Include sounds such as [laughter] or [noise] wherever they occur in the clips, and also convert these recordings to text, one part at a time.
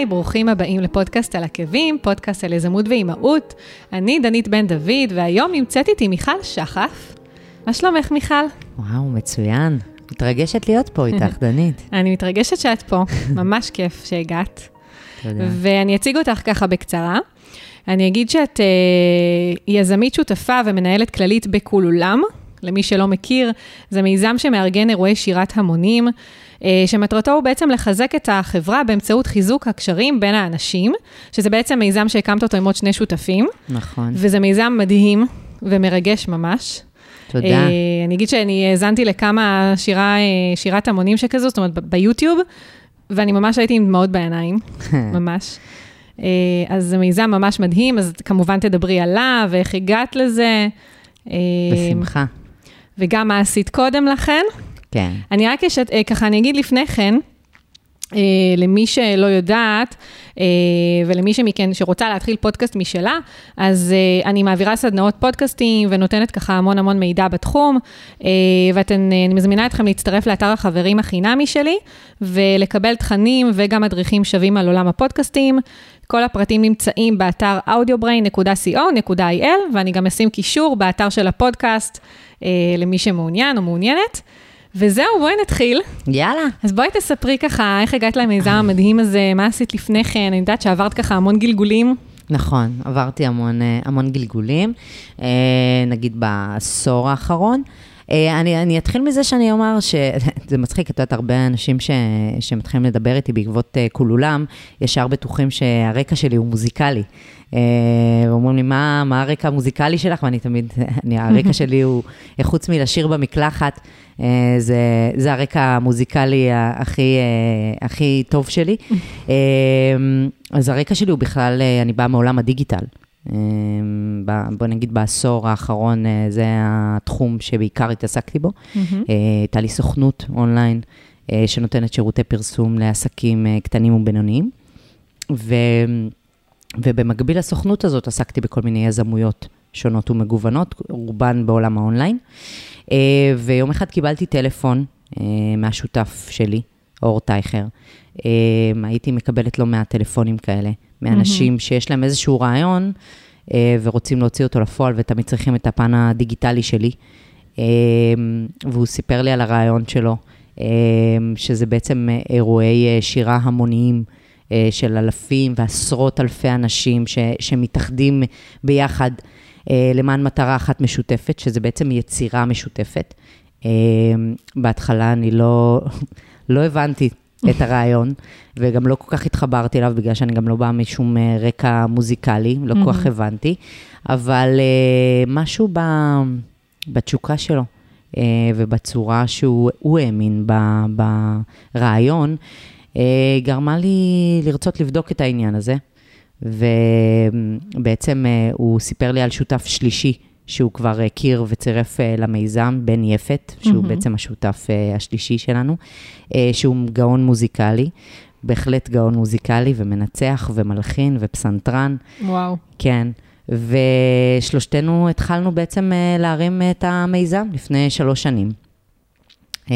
היי, ברוכים הבאים לפודקאסט על עקבים, פודקאסט על יזמות ואימהות. אני דנית בן דוד, והיום נמצאת איתי מיכל שחף. מה שלומך, מיכל? וואו, מצוין. מתרגשת להיות פה איתך, [laughs] דנית. אני מתרגשת שאת פה, ממש כיף שהגעת. תודה. ואני אציג אותך ככה בקצרה. אני אגיד שאת אה, יזמית שותפה ומנהלת כללית בכולולם. למי שלא מכיר, זה מיזם שמארגן אירועי שירת המונים, שמטרתו הוא בעצם לחזק את החברה באמצעות חיזוק הקשרים בין האנשים, שזה בעצם מיזם שהקמת אותו עם עוד שני שותפים, נכון. וזה מיזם מדהים ומרגש ממש. תודה. אה, אני אגיד שאני האזנתי לכמה שירה, אה, שירת המונים שכזו, זאת אומרת, ביוטיוב, ואני ממש הייתי עם דמעות בעיניים, [laughs] ממש. אה, אז זה מיזם ממש מדהים, אז כמובן תדברי עליו, ואיך הגעת לזה. אה, בשמחה. וגם מה עשית קודם לכן. כן. אני רק אשת, אה, ככה, אני אגיד לפני כן, אה, למי שלא יודעת, אה, ולמי שמכן שרוצה להתחיל פודקאסט משלה, אז אה, אני מעבירה סדנאות פודקאסטים ונותנת ככה המון המון מידע בתחום, אה, אני מזמינה אתכם להצטרף לאתר החברים החינמי שלי, ולקבל תכנים וגם מדריכים שווים על עולם הפודקאסטים. כל הפרטים נמצאים באתר audiobrain.co.il, ואני גם אשים קישור באתר של הפודקאסט למי שמעוניין או מעוניינת. וזהו, בואי נתחיל. יאללה. אז בואי תספרי ככה, איך הגעת למיזם המדהים הזה, מה עשית לפני כן, אני יודעת שעברת ככה המון גלגולים. נכון, עברתי המון, אה, המון גלגולים, אה, נגיד בעשור האחרון. אה, אני, אני אתחיל מזה שאני אומר שזה [laughs] מצחיק, את יודעת, הרבה אנשים ש, שמתחילים לדבר איתי בעקבות uh, כולולם, ישר בטוחים שהרקע שלי הוא מוזיקלי. Uh, ואומרים לי, מה, מה הרקע המוזיקלי שלך? ואני תמיד, [laughs] אני, הרקע שלי הוא, חוץ מלשיר במקלחת, זה, זה הרקע המוזיקלי הכי, הכי טוב שלי. [laughs] אז הרקע שלי הוא בכלל, אני באה מעולם הדיגיטל. אמ, בוא נגיד בעשור האחרון אה, זה התחום שבעיקר התעסקתי בו. הייתה לי סוכנות אונליין אה, שנותנת שירותי פרסום לעסקים אה, קטנים ובינוניים. ו... ובמקביל לסוכנות הזאת עסקתי בכל מיני יזמויות שונות ומגוונות, רובן בעולם האונליין. ויום אחד קיבלתי טלפון מהשותף שלי, אור טייכר. הייתי מקבלת לא מעט טלפונים כאלה. מאנשים mm-hmm. שיש להם איזשהו רעיון אה, ורוצים להוציא אותו לפועל ותמיד צריכים את הפן הדיגיטלי שלי. אה, והוא סיפר לי על הרעיון שלו, אה, שזה בעצם אירועי שירה המוניים של אלפים ועשרות אלפי אנשים ש, שמתאחדים ביחד למען מטרה אחת משותפת, שזה בעצם יצירה משותפת. בהתחלה אני לא, [laughs] לא הבנתי את הרעיון, וגם לא כל כך התחברתי אליו, בגלל שאני גם לא באה משום אה, רקע מוזיקלי, לא כל כך הבנתי, אבל uh, משהו ב, בתשוקה שלו uh, ובצורה שהוא האמין ברעיון, גרמה לי לרצות לבדוק את העניין הזה, ובעצם הוא סיפר לי על שותף שלישי. שהוא כבר הכיר וצירף uh, למיזם, בן יפת, שהוא mm-hmm. בעצם השותף uh, השלישי שלנו, שהוא גאון מוזיקלי, בהחלט גאון מוזיקלי ומנצח ומלחין ופסנתרן. וואו. כן. ושלושתנו התחלנו בעצם להרים את המיזם לפני שלוש שנים. Uh,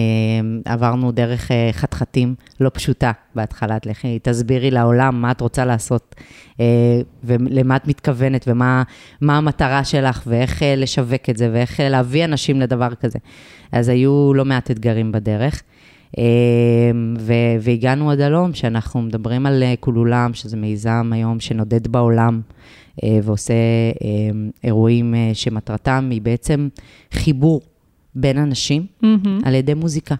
עברנו דרך uh, חתחתים לא פשוטה בהתחלה, לכי תסבירי לעולם מה את רוצה לעשות uh, ולמה את מתכוונת ומה המטרה שלך ואיך uh, לשווק את זה ואיך להביא אנשים לדבר כזה. אז היו לא מעט אתגרים בדרך. Uh, והגענו עד הלום, שאנחנו מדברים על כולולם, שזה מיזם היום שנודד בעולם ועושה uh, אירועים שמטרתם היא בעצם חיבור בין אנשים mm-hmm. על ידי מוזיקה.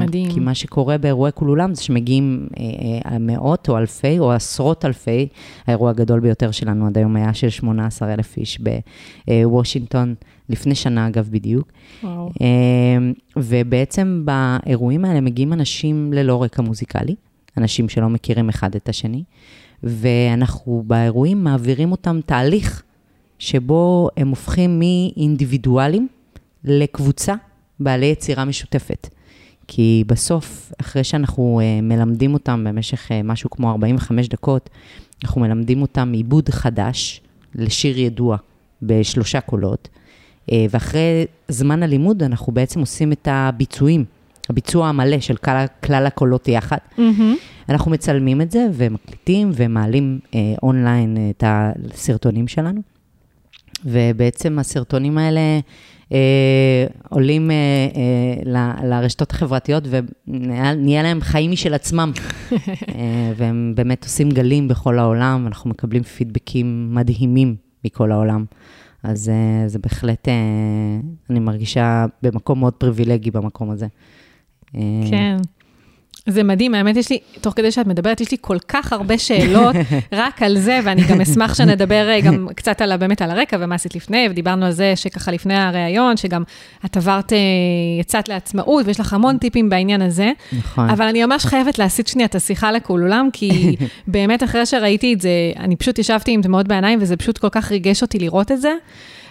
מדהים. כי מה שקורה באירועי כולולם זה שמגיעים מאות או אלפי או עשרות אלפי, האירוע הגדול ביותר שלנו עד היום היה של 18 אלף איש בוושינגטון, לפני שנה אגב בדיוק. וואו. ובעצם באירועים האלה מגיעים אנשים ללא רקע מוזיקלי, אנשים שלא מכירים אחד את השני, ואנחנו באירועים מעבירים אותם תהליך שבו הם הופכים מאינדיבידואלים, לקבוצה בעלי יצירה משותפת. כי בסוף, אחרי שאנחנו uh, מלמדים אותם במשך uh, משהו כמו 45 דקות, אנחנו מלמדים אותם עיבוד חדש לשיר ידוע בשלושה קולות, uh, ואחרי זמן הלימוד אנחנו בעצם עושים את הביצועים, הביצוע המלא של כלל, כלל הקולות יחד. Mm-hmm. אנחנו מצלמים את זה ומקליטים ומעלים אה, אונליין את הסרטונים שלנו. ובעצם הסרטונים האלה עולים אה, אה, ל- לרשתות החברתיות ונהיה להם חיים משל עצמם. [laughs] אה, והם באמת עושים גלים בכל העולם, אנחנו מקבלים פידבקים מדהימים מכל העולם. אז אה, זה בהחלט, אה, אני מרגישה במקום מאוד פריבילגי במקום הזה. אה, כן. זה מדהים, האמת יש לי, תוך כדי שאת מדברת, יש לי כל כך הרבה שאלות [laughs] רק על זה, ואני גם אשמח שנדבר אה, גם קצת על, באמת על הרקע ומה עשית לפני, ודיברנו על זה שככה לפני הראיון, שגם את עברת, אה, יצאת לעצמאות, ויש לך המון טיפים בעניין הזה. נכון. אבל אני ממש חייבת להסיט שנייה את השיחה לכולם, כי [laughs] באמת אחרי שראיתי את זה, אני פשוט ישבתי עם דמעות בעיניים, וזה פשוט כל כך ריגש אותי לראות את זה.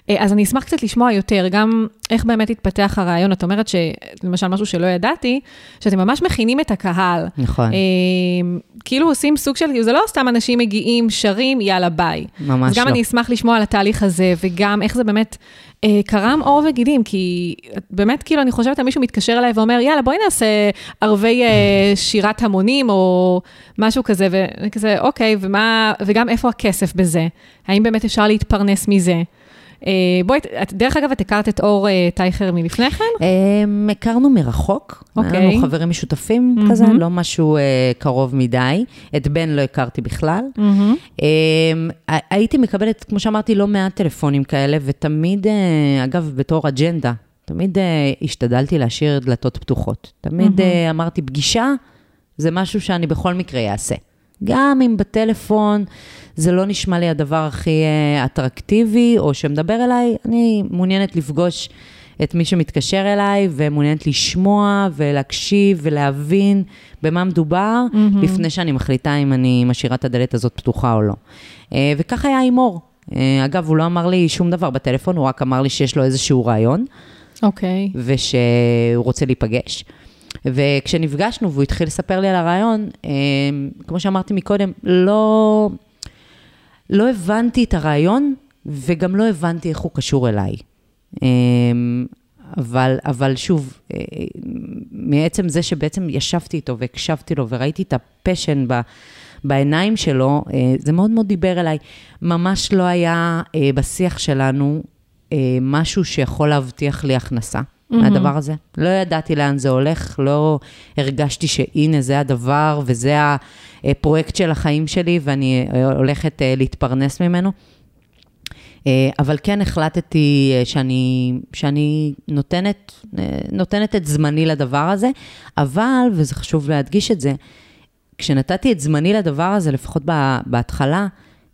אה, אז אני אשמח קצת לשמוע יותר, גם איך באמת התפתח הרעיון. את אומרת שלמשל משהו שלא ידעתי, שאתם ממש מכינים את הקהל. נכון. אה, כאילו עושים סוג של, זה לא סתם אנשים מגיעים, שרים, יאללה, ביי. ממש אז גם לא. אני אשמח לשמוע על התהליך הזה, וגם איך זה באמת אה, קרם עור וגידים, כי באמת, כאילו, אני חושבת על מישהו מתקשר אליי ואומר, יאללה, בואי נעשה ערבי אה, שירת המונים, או משהו כזה, ואני כזה, אוקיי, ומה, וגם איפה הכסף בזה? האם באמת אפשר להתפרנס מזה? אה, בואי, דרך אגב, את הכרת את אור אה, טייכר מלפני כן? הם הכרנו מרחוק, אוקיי. היה לנו חברים משותפים. כזה, לא משהו אה, קרוב מדי. את בן לא הכרתי בכלל. אה, הייתי מקבלת, כמו שאמרתי, לא מעט טלפונים כאלה, ותמיד, אה, אגב, בתור אג'נדה, תמיד אה, השתדלתי להשאיר דלתות פתוחות. תמיד אה, אמרתי, פגישה זה משהו שאני בכל מקרה אעשה. גם אם בטלפון זה לא נשמע לי הדבר הכי אה, אטרקטיבי, או שמדבר אליי, אני מעוניינת לפגוש את מי שמתקשר אליי, ומעוניינת לשמוע ולהקשיב ולהבין במה מדובר, מהמם. לפני שאני מחליטה אם אני משאירה את הדלת הזאת פתוחה או לא. אה, וכך היה עם אור. אה, אגב, הוא לא אמר לי שום דבר בטלפון, הוא רק אמר לי שיש לו איזשהו רעיון. אוקיי. ושהוא רוצה להיפגש. וכשנפגשנו והוא התחיל לספר לי על הרעיון, אה, כמו שאמרתי מקודם, לא, לא הבנתי את הרעיון וגם לא הבנתי איך הוא קשור אליי. אה, אבל, אבל שוב, אה, מעצם זה שבעצם ישבתי איתו והקשבתי לו וראיתי את הפשן ב, בעיניים שלו, זה מאוד מאוד דיבר אליי. ממש לא היה בשיח שלנו משהו שיכול להבטיח לי הכנסה. מהמם. מהדבר הזה. לא ידעתי לאן זה הולך, לא הרגשתי שהנה זה הדבר וזה הפרויקט של החיים שלי ואני אה, הולכת אה, להתפרנס ממנו. אה, אבל כן החלטתי שאני, שאני נותנת, נותנת את זמני לדבר הזה, אבל, וזה חשוב להדגיש את זה, כשנתתי את זמני לדבר הזה, לפחות בה- בהתחלה,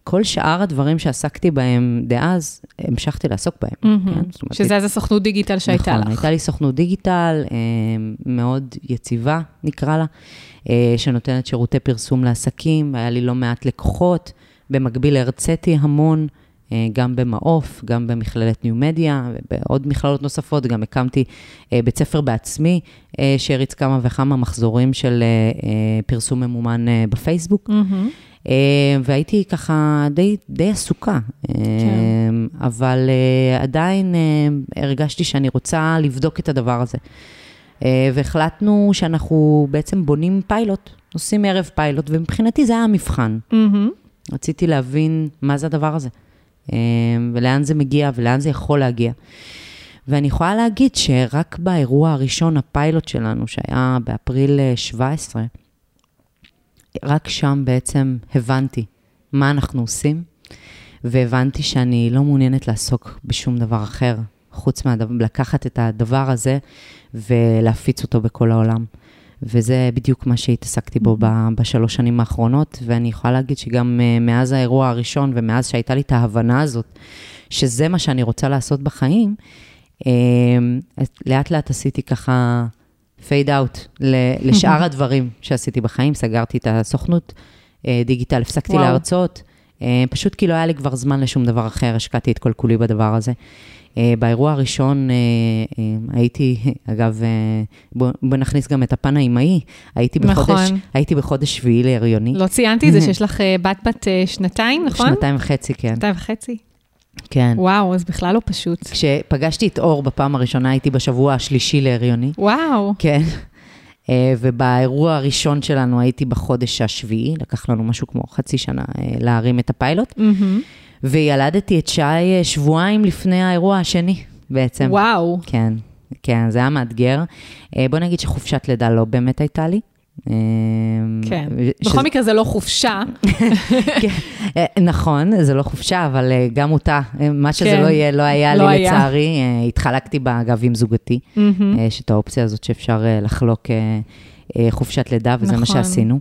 כל שאר הדברים שעסקתי בהם דאז, המשכתי לעסוק בהם. מהמם. כן? אומרת, שזה אז הסוכנות דיגיטל שהייתה נכון, לך. הייתה לי סוכנות דיגיטל אה, מאוד יציבה, נקרא לה, אה, שנותנת שירותי פרסום לעסקים, היה לי לא מעט לקוחות. במקביל הרציתי המון, אה, גם במעוף, גם במכללת ניו-מדיה, ובעוד מכללות נוספות, גם הקמתי בית ספר בעצמי, שהריץ כמה וכמה מחזורים של פרסום ממומן בפייסבוק. מהמם. אה, והייתי ככה די, די עסוקה, אה, אבל אה, עדיין הרגשתי שאני רוצה לבדוק את הדבר הזה. והחלטנו שאנחנו בעצם בונים פיילוט, עושים ערב פיילוט, ומבחינתי זה היה המבחן. מהמם. רציתי להבין מה זה הדבר הזה, ולאן זה מגיע ולאן זה יכול להגיע. ואני יכולה להגיד שרק באירוע הראשון, הפיילוט שלנו, שהיה באפריל אה, 17, רק שם בעצם הבנתי מה אנחנו עושים, והבנתי שאני לא מעוניינת לעסוק בשום דבר אחר, חוץ מלקחת את הדבר הזה ולהפיץ אותו בכל העולם. וזה בדיוק מה שהתעסקתי בו ב- בשלוש שנים האחרונות, ואני יכולה להגיד שגם אה, מאז האירוע הראשון ומאז שהייתה לי את ההבנה הזאת, שזה מה שאני רוצה לעשות בחיים, אה, לאט לאט עשיתי ככה פייד אאוט לשאר [laughs] הדברים שעשיתי בחיים, סגרתי את הסוכנות אה, דיגיטל, הפסקתי וואו. להרצות, אה, פשוט כי לא היה לי כבר זמן לשום דבר אחר, השקעתי את כל כולי בדבר הזה. אה, באירוע הראשון הייתי, [laughs] אגב, בוא, בוא נכניס גם את הפן האימהי, הייתי בחודש, נכון. הייתי בחודש שביעי להריוני. לא ציינתי את זה [laughs] שיש לך בת בת שנתיים, נכון? שנתיים וחצי, כן. שנתיים וחצי. כן. וואו, אז בכלל לא פשוט. כשפגשתי את אור בפעם הראשונה, הייתי בשבוע השלישי להריוני. וואו. כן. אה, ובאירוע הראשון שלנו הייתי בחודש השביעי, לקח לנו משהו כמו חצי שנה אה, להרים את הפיילוט, מהמם. וילדתי את שי אה, שבועיים לפני האירוע השני בעצם. וואו. כן, כן, זה היה מאתגר. בוא נגיד שחופשת לידה לא באמת הייתה לי. אה, כן. ש- בכל מקרה זה לא חופשה. [laughs] כן, אה, נכון, זה לא חופשה, אבל אה, גם אותה, אה, מה שזה כן. לא יהיה, לא היה לא לי היה. לצערי. התחלקתי בה, אגב, עם זוגתי. מהמם. אה, יש את האופציה הזאת שאפשר לחלוק חופשת לידה, וזה מה נכון. שעשינו.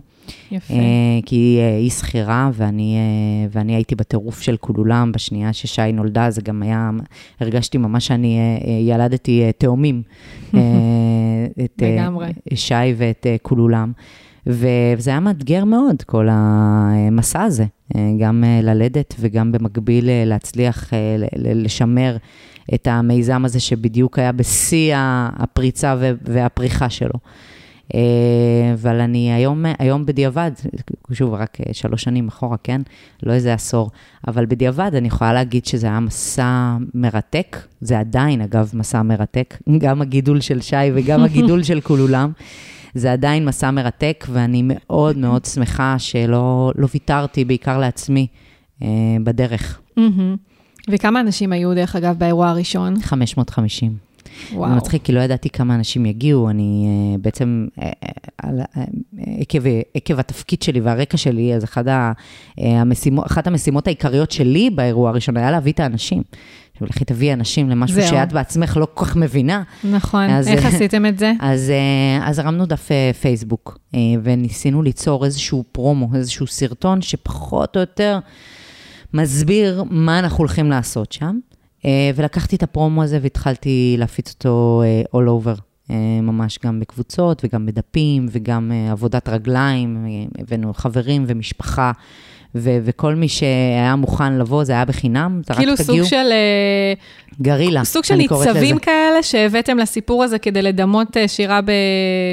יפה. אה, כי אה, היא שכירה, ואני, אה, ואני הייתי בטירוף של כולולם. בשנייה ששי נולדה, זה גם היה, הרגשתי ממש שאני אה, אה, ילדתי אה, תאומים. אה, [laughs] את אה, לגמרי. שי ואת אה, כולולם. וזה היה מאתגר מאוד, כל המסע הזה, אה, גם אה, ללדת וגם במקביל אה, להצליח אה, לשמר את המיזם הזה שבדיוק היה בשיא הפריצה והפריחה שלו. אה, אבל אני היום, היום בדיעבד, שוב, רק אה, שלוש שנים אחורה, כן? לא איזה עשור, אבל בדיעבד אני יכולה להגיד שזה היה מסע מרתק, זה עדיין, אגב, מסע מרתק, גם הגידול של שי וגם [laughs] [laughs] הגידול של כולולם. זה עדיין מסע מרתק, ואני מאוד מאוד שמחה שלא לא ויתרתי, בעיקר לעצמי, אה, בדרך. וכמה אנשים היו, דרך אגב, באירוע הראשון? 550. וואו. זה מצחיק, כי לא ידעתי כמה אנשים יגיעו. אני אה, בעצם, אה, אה, על- עקב, עקב התפקיד שלי והרקע שלי, אז אחד ה, המשימות, אחת המשימות העיקריות שלי באירוע הראשון היה להביא את האנשים. עכשיו, לכי תביאי אנשים למשהו זהו. שאת בעצמך לא כל כך מבינה. נכון. אז- איך עשיתם את זה? [laughs] אז, אז הרמנו דף פייסבוק, וניסינו ליצור איזשהו פרומו, איזשהו סרטון שפחות או יותר מסביר מה אנחנו הולכים לעשות שם. אה, ולקחתי את הפרומו הזה והתחלתי להפיץ אותו אה, all over, אה, ממש גם בקבוצות וגם בדפים וגם עבודת רגליים, הבאנו חברים ומשפחה. ו- וכל מי שהיה מוכן לבוא, זה היה בחינם, זה כאילו רק סוג תגיעו. של... אה, גרילה, סוג של אני קוראת לזה. ניצבים כאלה שהבאתם לסיפור הזה כדי לדמות אה, שירה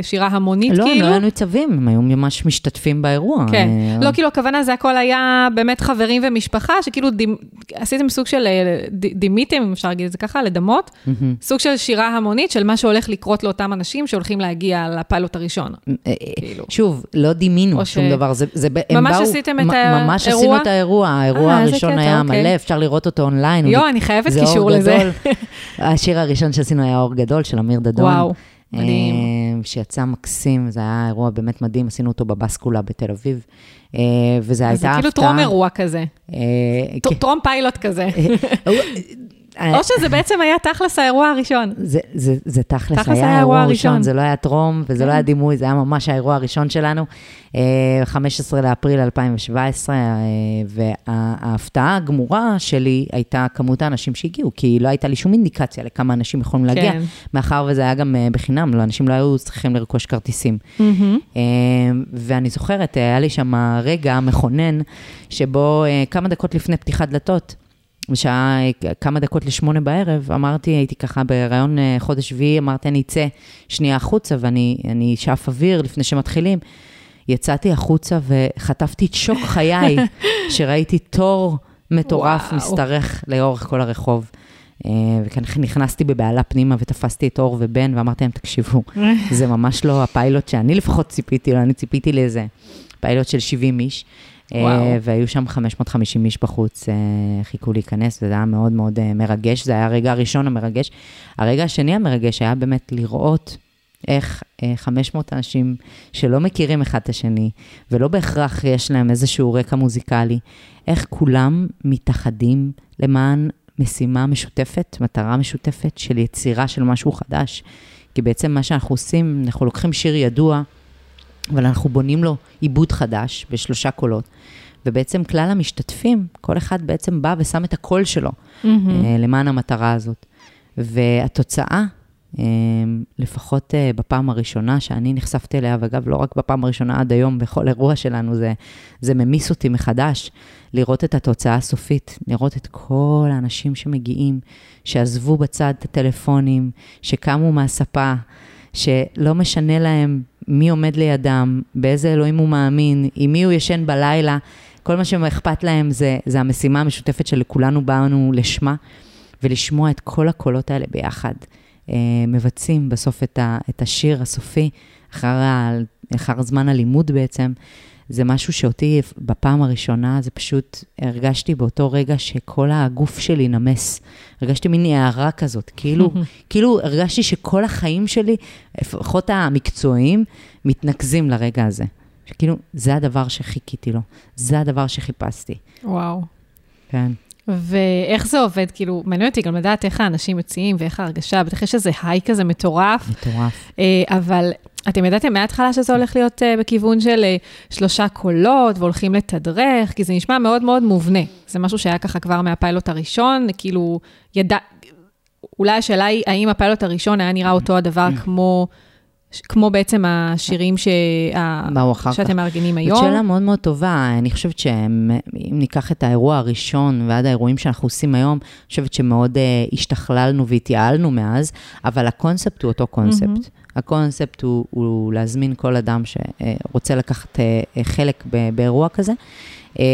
בשירה המונית, לא, כאילו? לא היו ניצבים, הם היו ממש משתתפים באירוע. כן. אה, לא, כאילו, הכוונה זה הכל היה באמת חברים ומשפחה, שכאילו דימ- עשיתם סוג של, אה, ד- דימיתם, אם אפשר להגיד את זה ככה, לדמות, מהמם. סוג של שירה המונית של מה שהולך לקרות לאותם אנשים שהולכים להגיע לפיילוט הראשון. אה, כאילו. שוב, לא דימינו שום ש- דבר, זה, זה, הם ממש באו, עשיתם את מ- ממש עשינו את האירוע, האירוע אה, הראשון קטע, היה אוקיי. מלא, אפשר לראות אותו אונליין. יואו, אני חייבת זה קישור לזה. [laughs] השיר הראשון שעשינו היה אור גדול של אמיר דדון. וואו, מדהים. אה, שיצא מקסים, זה היה אירוע באמת מדהים, עשינו אותו בבסקולה בתל אביב. אה, וזה זה הייתה כאילו הפתעה. טרום אירוע כזה, אה, כן. טרום פיילוט כזה. [laughs] אה, או שזה בעצם היה תכלס האירוע הראשון. זה, זה, זה תכלס, תכלס היה האירוע הראשון, הראשון. זה לא היה טרום וזה לא כן. היה דימוי, זה היה ממש האירוע הראשון שלנו, אה, 15 לאפריל 2017, אה, וההפתעה הגמורה שלי הייתה כמות האנשים שהגיעו, כי לא הייתה לי שום אינדיקציה לכמה אנשים יכולים להגיע, כן. מאחר וזה היה גם אה, בחינם, לא, אנשים לא היו צריכים לרכוש כרטיסים. אה, ואני זוכרת, אה, היה לי שם רגע מכונן, שבו אה, כמה דקות לפני פתיחת דלתות, בשעה כמה דקות לשמונה בערב, אמרתי, הייתי ככה בהיריון אה, חודש שביעי, אמרתי, אני אצא שנייה החוצה ואני אני אשאף אוויר לפני שמתחילים. יצאתי החוצה וחטפתי את שוק [laughs] חיי, שראיתי תור מטורף וואו. משתרך לאורך כל הרחוב. אה, ונכנסתי בבהלה פנימה ותפסתי את אור ובן ואמרתי להם, תקשיבו, [laughs] זה ממש לא הפיילוט שאני לפחות ציפיתי לו, אני ציפיתי לאיזה פיילוט של 70 איש. אה, וואו. והיו שם 550 איש בחוץ, אה, חיכו להיכנס, וזה היה מאוד מאוד אה, מרגש. זה היה הרגע הראשון המרגש. הרגע השני המרגש היה באמת לראות איך אה, 500 אנשים שלא מכירים אחד את השני, ולא בהכרח יש להם איזשהו רקע מוזיקלי, איך כולם מתאחדים למען משימה משותפת, מטרה משותפת של יצירה של משהו חדש. כי בעצם מה שאנחנו עושים, אנחנו לוקחים שיר ידוע, אבל אנחנו בונים לו עיבוד חדש בשלושה קולות. ובעצם כלל המשתתפים, כל אחד בעצם בא ושם את הקול שלו. אה, למען המטרה הזאת. והתוצאה, אה, לפחות אה, בפעם הראשונה שאני נחשפתי אליה, ואגב, לא רק בפעם הראשונה עד היום, בכל אירוע שלנו, זה, זה ממיס אותי מחדש, לראות את התוצאה הסופית, לראות את כל האנשים שמגיעים, שעזבו בצד את הטלפונים, שקמו מהספה, שלא משנה להם מי עומד לידם, באיזה אלוהים הוא מאמין, עם מי הוא ישן בלילה, כל מה שאכפת להם זה, זה המשימה המשותפת שלכולנו באנו לשמה, ולשמוע את כל הקולות האלה ביחד. מבצעים בסוף את, ה, את השיר הסופי, אחר, ה, אחר זמן הלימוד בעצם, זה משהו שאותי בפעם הראשונה, זה פשוט, הרגשתי באותו רגע שכל הגוף שלי נמס. הרגשתי מין הערה כזאת, כאילו, [laughs] כאילו הרגשתי שכל החיים שלי, לפחות המקצועיים, מתנקזים לרגע הזה. שכאילו, זה הדבר שחיכיתי לו, זה הדבר שחיפשתי. וואו. כן. ואיך זה עובד? כאילו, מעניין אותי גם לדעת איך האנשים יוצאים ואיך ההרגשה, בטח יש איזה היי כזה מטורף. מטורף. אה, אבל אתם ידעתם מההתחלה שזה הולך להיות uh, בכיוון של uh, שלושה קולות והולכים לתדרך, כי זה נשמע מאוד מאוד מובנה. זה משהו שהיה ככה כבר מהפיילוט הראשון, כאילו, ידע... אולי השאלה היא, האם הפיילוט הראשון היה נראה אותו הדבר כמו... כמו בעצם השירים שה... שאתם מארגנים היום? זאת שאלה מאוד מאוד טובה. אני חושבת שאם ניקח את האירוע הראשון ועד האירועים שאנחנו עושים היום, אני חושבת שמאוד uh, השתכללנו והתייעלנו מאז, אבל הקונספט הוא אותו קונספט. Mm-hmm. הקונספט הוא, הוא להזמין כל אדם שרוצה לקחת אה, אה, חלק באירוע כזה. אה,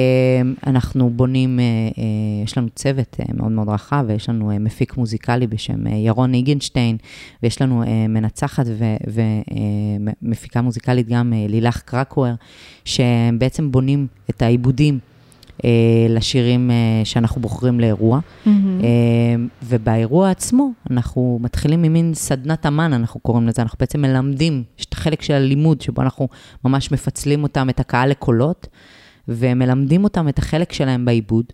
אנחנו בונים, יש לנו צוות מאוד מאוד רחב, ויש לנו מפיק מוזיקלי בשם ירון איגנשטיין, ויש לנו מנצחת ומפיקה מוזיקלית גם לילך קרקוור, שהם בעצם בונים את העיבודים. אה, לשירים אה, שאנחנו בוחרים לאירוע. Mm-hmm. אה, ובאירוע עצמו, אנחנו מתחילים ממין סדנת אמן, אנחנו קוראים לזה, אנחנו בעצם מלמדים, יש את החלק של הלימוד, שבו אנחנו ממש מפצלים אותם, את הקהל לקולות, ומלמדים אותם את החלק שלהם בעיבוד.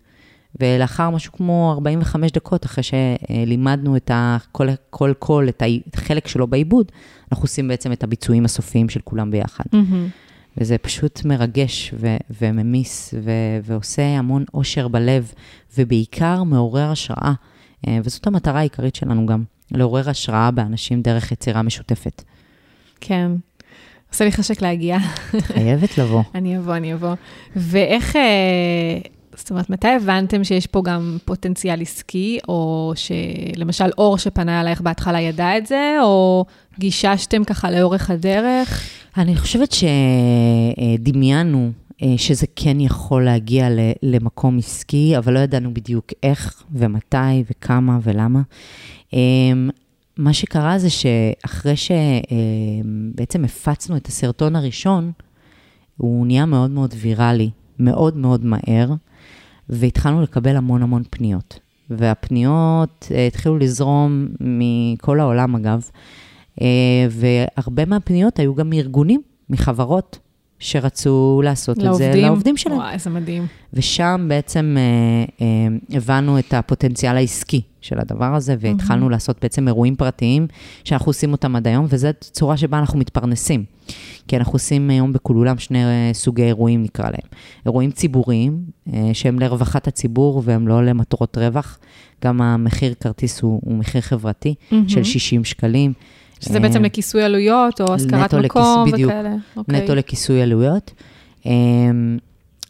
ולאחר משהו כמו 45 דקות, אחרי שלימדנו את כל כל קול, את החלק שלו בעיבוד, אנחנו עושים בעצם את הביצועים הסופיים של כולם ביחד. Mm-hmm. וזה פשוט מרגש ו- וממיס ו- ועושה המון אושר בלב, ובעיקר מעורר השראה. אה, וזאת המטרה העיקרית שלנו גם, לעורר השראה באנשים דרך יצירה משותפת. כן. עושה לי חשק להגיע. חייבת לבוא. [laughs] אני אבוא, אני אבוא. ואיך, אה, זאת אומרת, מתי הבנתם שיש פה גם פוטנציאל עסקי, או שלמשל אור שפנה אלייך בהתחלה ידע את זה, או גיששתם ככה לאורך הדרך? אני חושבת שדמיינו אה, שזה כן יכול להגיע למקום עסקי, אבל לא ידענו בדיוק איך ומתי וכמה ולמה. אמ, מה שקרה זה שאחרי שבעצם אמ, הפצנו את הסרטון הראשון, הוא נהיה מאוד מאוד ויראלי, מאוד מאוד מהר, והתחלנו לקבל המון המון פניות. והפניות אה, התחילו לזרום מכל העולם, אגב. אה, והרבה מהפניות היו גם מארגונים, מחברות, שרצו לעשות לעובדים. את זה לעובדים שלהם. וואי, איזה מדהים. ושם בעצם אה, אה, הבנו את הפוטנציאל העסקי של הדבר הזה, והתחלנו mm-hmm. לעשות בעצם אירועים פרטיים, שאנחנו עושים אותם עד היום, וזו צורה שבה אנחנו מתפרנסים. כי אנחנו עושים היום בכולולם שני אה, סוגי אירועים, נקרא להם. אירועים ציבוריים, אה, שהם לרווחת הציבור והם לא למטרות רווח. גם המחיר כרטיס הוא, הוא מחיר חברתי mm-hmm. של 60 שקלים. שזה בעצם אה, לכיסוי עלויות, או השכרת מקום לכיס, וכאלה. בדיוק, אוקיי. נטו לכיסוי עלויות. אמ,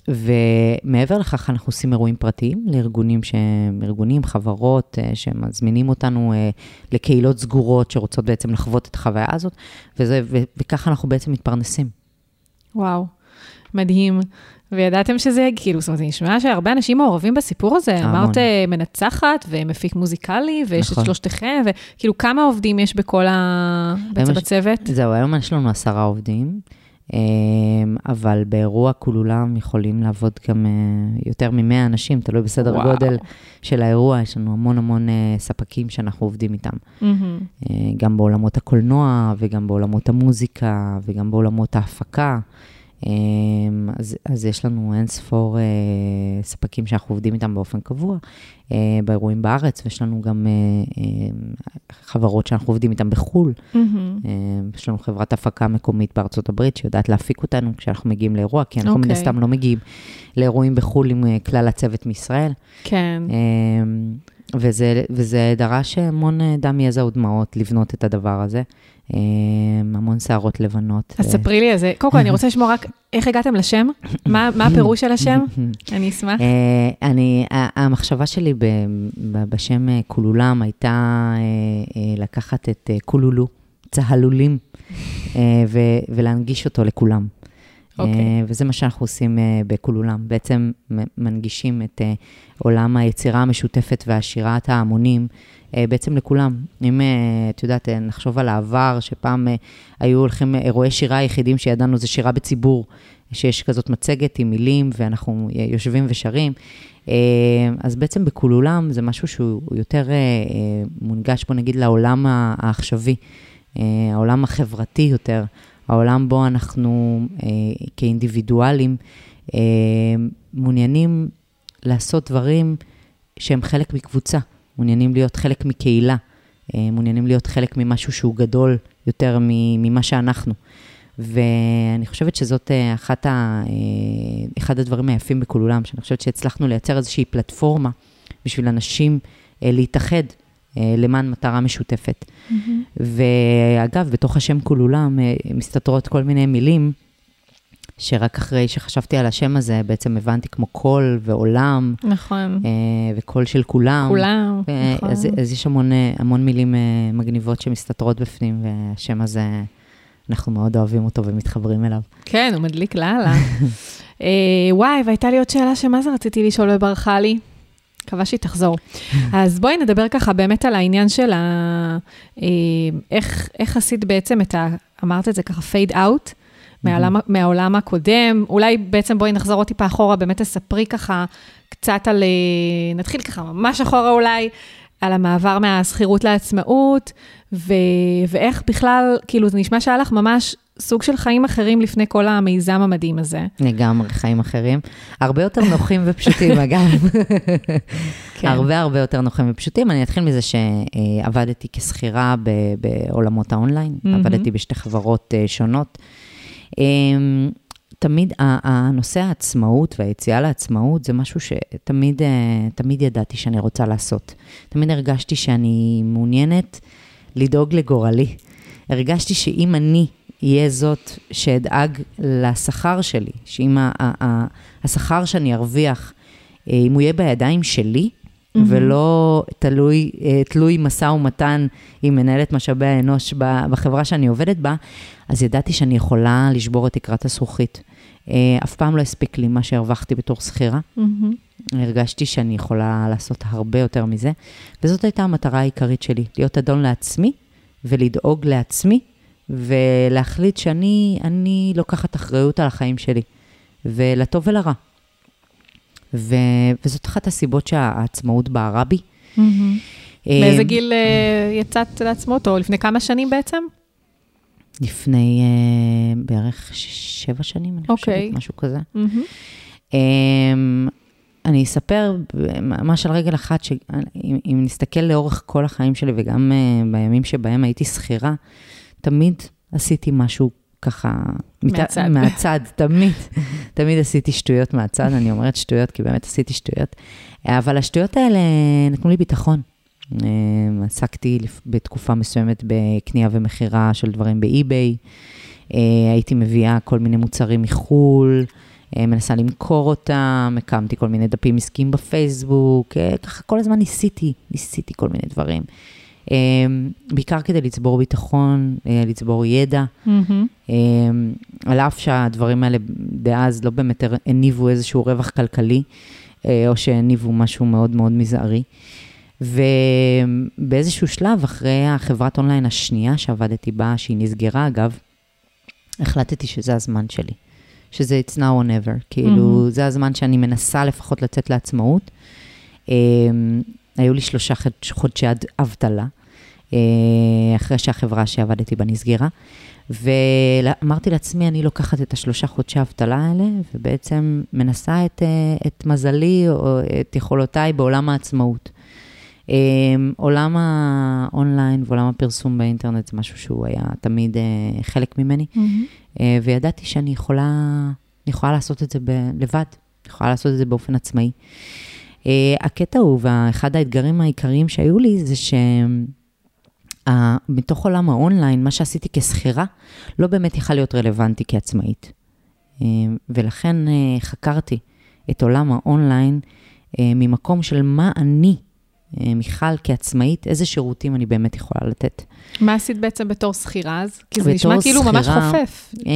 ומעבר לכך, אנחנו עושים אירועים פרטיים לארגונים שהם ארגונים, חברות, אה, שמזמינים אותנו אה, לקהילות סגורות שרוצות בעצם לחוות את החוויה הזאת, וזה, ו- וככה אנחנו בעצם מתפרנסים. וואו, מדהים. וידעתם שזה, כאילו, זאת אומרת, זה נשמע שהרבה אנשים מעורבים בסיפור הזה. המון. אמרת אה, מנצחת ומפיק מוזיקלי, ויש נכון. את שלושתכם, וכאילו, כמה עובדים יש בכל ה... בעצם בצוות? זהו, היום יש לנו עשרה עובדים, אה, אבל באירוע כולולם יכולים לעבוד גם אה, יותר מ-100 אנשים, תלוי בסדר וואו. גודל של האירוע, יש לנו המון המון ספקים שאנחנו עובדים איתם. Mm-hmm. גם בעולמות הקולנוע, וגם בעולמות המוזיקה, וגם בעולמות ההפקה. אמ, אז, אז יש לנו אין ספור אה, ספקים שאנחנו עובדים איתם באופן קבוע אה, באירועים בארץ, ויש לנו גם אה, אה, חברות שאנחנו עובדים איתם בחו"ל. Mm-hmm. אה, יש לנו חברת הפקה מקומית בארצות הברית שיודעת להפיק אותנו כשאנחנו מגיעים לאירוע, כי אנחנו okay. מן אוקיי. הסתם לא מגיעים לאירועים בחו"ל עם אה, כלל הצוות מישראל. כן. אה, וזה, וזה דרש המון אה, דם, יזע ודמעות לבנות את הדבר הזה. אה, המון שערות לבנות. אז ספרי לי על זה. קודם כל, אני רוצה לשמוע רק איך הגעתם לשם? מה, הפירוש של השם? [laughs] אני אשמח. אה, אני, המחשבה שלי בשם קולולם הייתה לקחת את קולולו, צהלולים, ולהנגיש אותו לכולם. אוקיי. אה, וזה מה שאנחנו עושים אה, בכולולם. בעצם מנגישים את אה, עולם היצירה המשותפת והשירת ההמונים בעצם לכולם. אם, את יודעת, נחשוב על העבר, שפעם היו הולכים, אירועי שירה היחידים שידענו זה שירה בציבור, שיש כזאת מצגת עם מילים ואנחנו יושבים ושרים. אז בעצם בכולולם זה משהו שהוא יותר מונגש, בוא נגיד, לעולם העכשווי, העולם החברתי יותר, העולם בו אנחנו אה, כאינדיבידואלים אה, מעוניינים לעשות דברים שהם חלק מקבוצה, מעוניינים להיות חלק מקהילה, אה, מעוניינים להיות חלק ממשהו שהוא גדול יותר ממה שאנחנו. ואני חושבת שזאת אה, אחת ה, אה, אחד הדברים היפים בכולולם, שאני חושבת שהצלחנו לייצר איזושהי פלטפורמה בשביל אנשים אה, להתאחד למען מטרה משותפת. ואגב, בתוך השם כולולם אה, מסתתרות כל מיני מילים, שרק אחרי שחשבתי על השם הזה, בעצם הבנתי כמו קול ועולם, נכון. אה, וקול של כולם. כולם, אה, נכון. אז, אז יש המון, אה, המון מילים אה, מגניבות שמסתתרות בפנים, והשם הזה, אנחנו מאוד אוהבים אותו ומתחברים אליו. כן, הוא מדליק לאללה. [laughs] אה, וואי, והייתה לי עוד שאלה שמה זה רציתי לשאול וברחה לי. מקווה שהיא תחזור. אז בואי נדבר ככה באמת על העניין של ה... אה, איך, איך עשית בעצם את ה... אמרת את זה ככה, פייד אאוט, מהעולם, מהעולם הקודם. אולי בעצם בואי נחזור עוד טיפה אחורה, באמת תספרי ככה קצת על... אה, נתחיל ככה ממש אחורה אולי, על המעבר מהשכירות לעצמאות, ו... ואיך בכלל, כאילו, זה נשמע שהיה לך ממש סוג של חיים אחרים לפני כל המיזם המדהים הזה. לגמרי, חיים אחרים. הרבה יותר נוחים ופשוטים, [laughs] אגב. כן. הרבה הרבה יותר נוחים ופשוטים. אני אתחיל מזה שעבדתי כשכירה בעולמות האונליין, מהמם. עבדתי בשתי חברות אה, שונות. אמ, תמיד הנושא העצמאות והיציאה לעצמאות זה משהו שתמיד אה, תמיד ידעתי שאני רוצה לעשות. תמיד הרגשתי שאני מעוניינת לדאוג לגורלי. הרגשתי שאם אני אהיה זאת שאדאג לשכר שלי, שאם השכר שאני ארוויח, אה, אם הוא יהיה בידיים שלי, מהמם. ולא תלוי, אה, תלוי משא ומתן עם מנהלת משאבי האנוש בחברה שאני עובדת בה, אז ידעתי שאני יכולה לשבור את תקרת הזכוכית. אה, אף פעם לא הספיק לי מה שהרווחתי בתור שכירה. מהמם. הרגשתי שאני יכולה לעשות הרבה יותר מזה, וזאת הייתה המטרה העיקרית שלי, להיות אדון לעצמי ולדאוג לעצמי, ולהחליט שאני אני לוקחת אחריות על החיים שלי, ולטוב ולרע. ו, וזאת אחת הסיבות שהעצמאות בערה בי. אה, באיזה גיל אה, יצאת לעצמאות, או לפני כמה שנים בעצם? לפני אה, בערך שבע שנים, אני אוקיי. חושבת, משהו כזה. מהמם. אמ, אני אספר ממש על רגל אחת, שאם אם נסתכל לאורך כל החיים שלי, וגם uh, בימים שבהם הייתי שכירה, תמיד עשיתי משהו ככה... מת- מהצד. מהצד, [laughs] תמיד. תמיד עשיתי שטויות מהצד, אני אומרת שטויות, כי באמת עשיתי שטויות. אבל השטויות האלה נתנו לי ביטחון. אמ, עסקתי בתקופה מסוימת בקנייה ומכירה של דברים באי-ביי. אה, הייתי מביאה כל מיני מוצרים מחו"ל, אה, מנסה למכור אותם, הקמתי כל מיני דפים עסקיים בפייסבוק, אה, ככה כל הזמן ניסיתי, ניסיתי כל מיני דברים. אה, בעיקר כדי לצבור ביטחון, אה, לצבור ידע. מהמם. אה, על אף שהדברים האלה דאז לא באמת הניבו איזשהו רווח כלכלי, אה, או שהניבו משהו מאוד מאוד מזערי. ובאיזשהו שלב, אחרי החברת אונליין השנייה שעבדתי בה, שהיא נסגרה אגב, החלטתי שזה הזמן שלי. שזה it's now or never. כאילו, Mhm. זה הזמן שאני מנסה לפחות לצאת לעצמאות. היו לי שלושה חודש- חודשי אבטלה, אה, אחרי שהחברה שעבדתי בה נסגרה. ואמרתי לעצמי, אני לוקחת את השלושה חודשי האבטלה האלה, ובעצם מנסה את, אה, את מזלי או את יכולותיי בעולם העצמאות. אה, עולם האונליין ועולם הפרסום באינטרנט זה משהו שהוא היה תמיד חלק ממני. אה, וידעתי שאני יכולה, אני יכולה לעשות את זה ב- לבד, אני יכולה לעשות את זה באופן עצמאי. אה, הקטע הוא, ואחד האתגרים העיקריים שהיו לי, זה שמתוך עולם האונליין, מה שעשיתי כשכירה, לא באמת יכל להיות רלוונטי כעצמאית. אה, ולכן אה, חקרתי את עולם האונליין אה, ממקום של מה אני אה, מיכל, כעצמאית, איזה שירותים אני באמת יכולה לתת. מה עשית בעצם בתור שכירה אז? כי זה נשמע כאילו ממש שכירה- חופף. אה,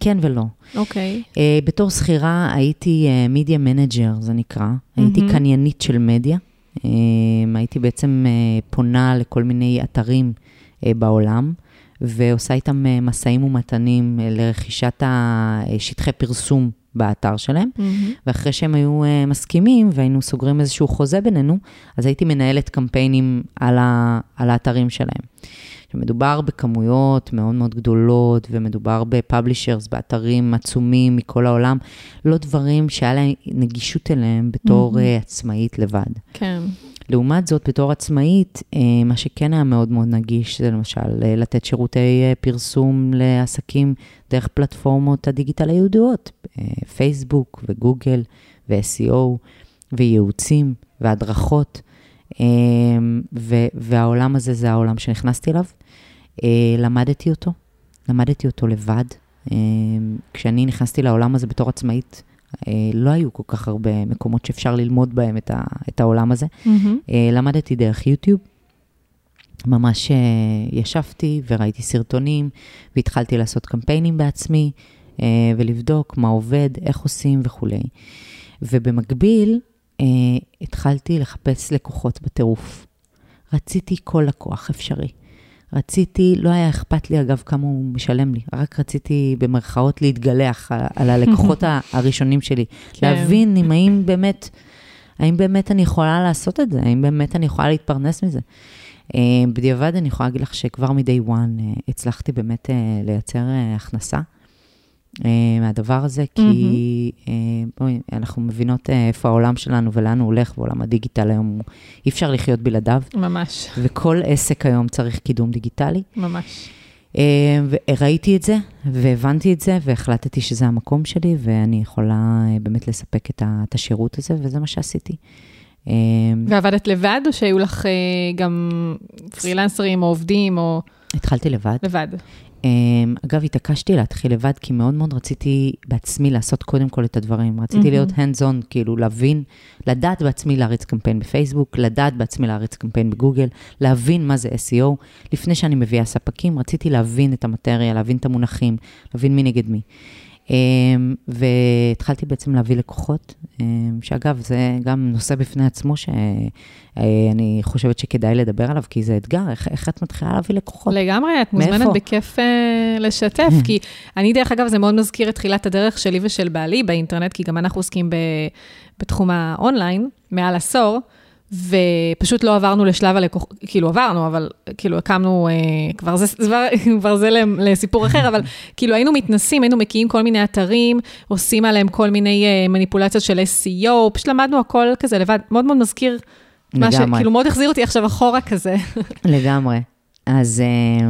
כן ולא. אוקיי. אה, בתור שכירה הייתי media manager, זה נקרא. הייתי מהמם. קניינית של מדיה. אה, הייתי בעצם אה, פונה לכל מיני אתרים אה, בעולם, ועושה איתם אה, משאים ומתנים אה, לרכישת השטחי פרסום באתר שלהם. מהמם. ואחרי שהם היו אה, מסכימים והיינו סוגרים איזשהו חוזה בינינו, אז הייתי מנהלת קמפיינים על, ה, על האתרים שלהם. שמדובר בכמויות מאוד מאוד גדולות, ומדובר בפאבלישרס, באתרים עצומים מכל העולם, לא דברים שהיה להם נגישות אליהם בתור uh, עצמאית לבד. כן. לעומת זאת, בתור עצמאית, אה, מה שכן היה מאוד מאוד נגיש, זה למשל אה, לתת שירותי אה, פרסום לעסקים דרך פלטפורמות הדיגיטל הידועות, פייסבוק וגוגל ו-SEO וייעוצים והדרכות, והעולם הזה זה העולם שנכנסתי אליו. למדתי אותו, למדתי אותו לבד. כשאני נכנסתי לעולם הזה בתור עצמאית, לא היו כל כך הרבה מקומות שאפשר ללמוד בהם את, ה- את העולם הזה. אה, למדתי דרך יוטיוב. ממש אה, ישבתי וראיתי סרטונים, והתחלתי לעשות קמפיינים בעצמי, אה, ולבדוק מה עובד, איך עושים וכולי. ובמקביל, אה, התחלתי לחפש לקוחות בטירוף. רציתי כל לקוח אפשרי. רציתי, לא היה אכפת לי אגב כמה הוא משלם לי, רק רציתי במרכאות להתגלח על, הלקוחות [laughs] הראשונים שלי. כן. להבין אם האם באמת, האם באמת אני יכולה לעשות את זה, האם באמת אני יכולה להתפרנס מזה. אה, בדיעבד אני יכולה להגיד לך שכבר מ-day one אה, הצלחתי באמת אה, לייצר הכנסה מהדבר הזה, כי אנחנו מבינות אה, איפה העולם שלנו ולאן הוא הולך, ועולם הדיגיטל היום, אי אפשר לחיות בלעדיו, ממש, וכל עסק היום צריך קידום דיגיטלי. ממש. אה, וראיתי את זה, והבנתי את זה, והחלטתי שזה המקום שלי, ואני יכולה אה, באמת לספק את השירות הזה, וזה מה שעשיתי. ועבדת לבד, או שהיו לך גם פרילנסרים או עובדים, או התחלתי לבד. לבד? אה, אגב, התעקשתי להתחיל לבד, כי מאוד מאוד רציתי בעצמי לעשות קודם כל את הדברים. רציתי מהמם. להיות hands on, כאילו להבין, לדעת בעצמי להריץ קמפיין בפייסבוק, לדעת בעצמי להריץ קמפיין בגוגל, להבין מה זה SEO. לפני שאני מביאה ספקים, רציתי להבין את המטריה, להבין את המונחים, להבין מי נגד מי. אה, והתחלתי בעצם להביא לקוחות, אה, שאגב, זה גם נושא בפני עצמו שאני חושבת שכדאי לדבר עליו, כי זה אתגר, איך, איך את מתחילה להביא לקוחות? לגמרי, את מוזמנת מאיפה? בכיף אה, לשתף, כי אני, דרך אגב, זה מאוד מזכיר את תחילת הדרך שלי ושל בעלי באינטרנט, כי גם אנחנו עוסקים ב, בתחום האונליין מעל עשור, ופשוט לא עברנו לשלב הלקוחות, כאילו עברנו, אבל כאילו הקמנו, אה, כבר זה, כבר, [laughs] כבר זה לסיפור אחר, אבל כאילו היינו מתנסים, היינו מקיאים כל מיני אתרים, עושים עליהם כל מיני אה, מניפולציות של SEO, פשוט למדנו הכל כזה לבד, מאוד מאוד מזכיר. מה לגמרי. שכאילו מאוד החזיר אותי עכשיו אחורה כזה. לגמרי. אז אה,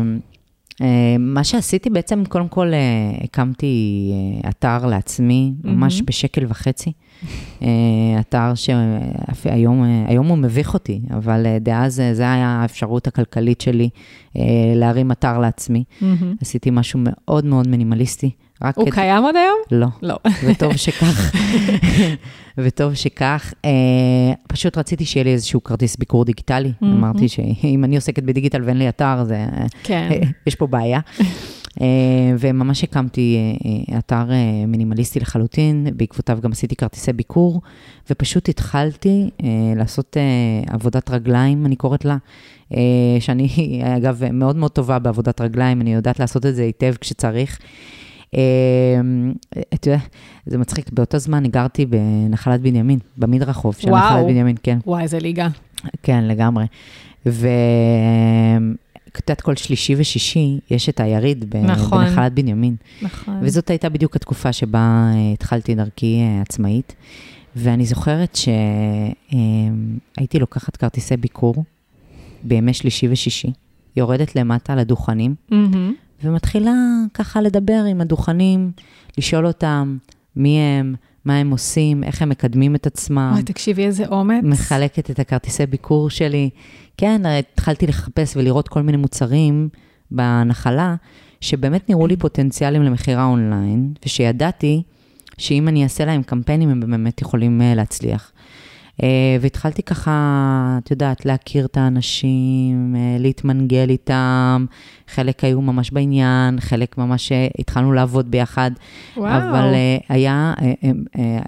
מה שעשיתי בעצם, קודם כל אה, הקמתי אה, אתר לעצמי, ממש. בשקל וחצי. אה, אתר שהיום היום הוא מביך אותי, אבל אה, דאז אה, זו היה האפשרות הכלכלית שלי אה, להרים אתר לעצמי. עשיתי משהו מאוד מאוד מינימליסטי. רק הוא כדי- קיים עוד היום? לא. לא. וטוב שכך. [laughs] וטוב שכך. אה, פשוט רציתי שיהיה לי איזשהו כרטיס ביקור דיגיטלי. מהמם. אמרתי שאם אני עוסקת בדיגיטל ואין לי אתר, זה, כן. יש פה בעיה. [laughs] אה, וממש הקמתי אה, אה, אתר אה, מינימליסטי לחלוטין, בעקבותיו גם עשיתי כרטיסי ביקור, ופשוט התחלתי אה, לעשות אה, עבודת רגליים, אני קוראת לה, אה, שאני אגב מאוד מאוד טובה בעבודת רגליים, אני יודעת לעשות את זה היטב כשצריך. אה, אתה יודע, זה מצחיק, באותו זמן גרתי בנחלת בנימין, במדרחוב של וואו. נחלת בנימין, כן. וואי, איזה ליגה. כן, לגמרי. ואת יודעת, כל שלישי ושישי יש את היריד ב- נכון. בנחלת בנימין. נכון. וזאת הייתה בדיוק התקופה שבה אה, התחלתי דרכי אה, עצמאית. ואני זוכרת שהייתי לוקחת כרטיסי ביקור בימי שלישי ושישי, יורדת למטה לדוכנים, מהמם. ומתחילה ככה לדבר עם הדוכנים, לשאול אותם מי הם, מה הם עושים, איך הם מקדמים את עצמם. וואי, תקשיבי, איזה אומץ. מחלקת את הכרטיסי ביקור שלי. כן, התחלתי לחפש ולראות כל מיני מוצרים בנחלה, שבאמת נראו לי פוטנציאלים למכירה אונליין, ושידעתי שאם אני אעשה להם קמפיינים, הם באמת יכולים אה, להצליח. אה, והתחלתי ככה, את יודעת, להכיר את האנשים, אה, להתמנגל איתם, חלק היו ממש בעניין, חלק ממש אה, התחלנו לעבוד ביחד. וואו. אבל היה,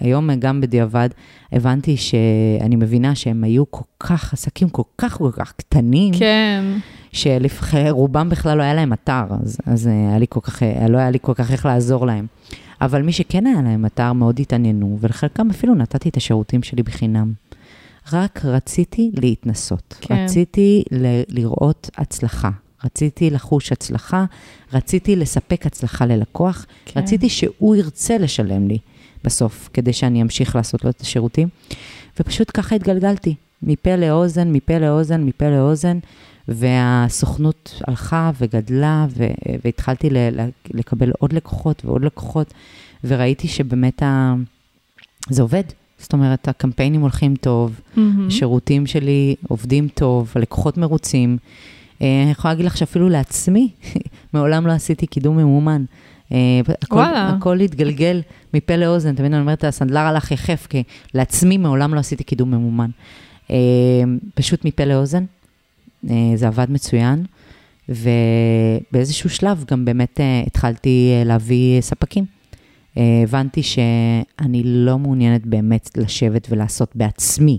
היום גם בדיעבד, הבנתי שאני מבינה שהם היו כל כך, עסקים כל כך כל כך קטנים, כן. שלרובם בכלל לא היה להם אתר, אז, אז היה לי כל כך, לא היה לי כל כך איך לעזור להם. אבל מי שכן היה להם אתר, מאוד התעניינו, ולחלקם אפילו נתתי את השירותים שלי בחינם. רק רציתי להתנסות. כן. רציתי ל- לראות הצלחה. רציתי לחוש הצלחה, רציתי לספק הצלחה ללקוח, כן. רציתי שהוא ירצה לשלם לי בסוף, כדי שאני אמשיך לעשות לו את השירותים. ופשוט ככה התגלגלתי, מפה לאוזן, מפה לאוזן, מפה לאוזן, והסוכנות הלכה וגדלה, ו- והתחלתי ל- לקבל עוד לקוחות ועוד לקוחות, וראיתי שבאמת ה- זה עובד. זאת אומרת, הקמפיינים הולכים טוב, מהמם. השירותים שלי עובדים טוב, הלקוחות מרוצים. אה, אני יכולה להגיד לך שאפילו לעצמי, [laughs] מעולם לא עשיתי קידום ממומן. אה, הכל. הכל התגלגל מפה לאוזן, תמיד אני אומרת, הסנדלר הלך יחף, כי לעצמי מעולם לא עשיתי קידום ממומן. אה, פשוט מפה לאוזן, זה עבד מצוין, ובאיזשהו שלב גם באמת אה, התחלתי אה, להביא ספקים. אה, הבנתי שאני לא מעוניינת באמת לשבת ולעשות בעצמי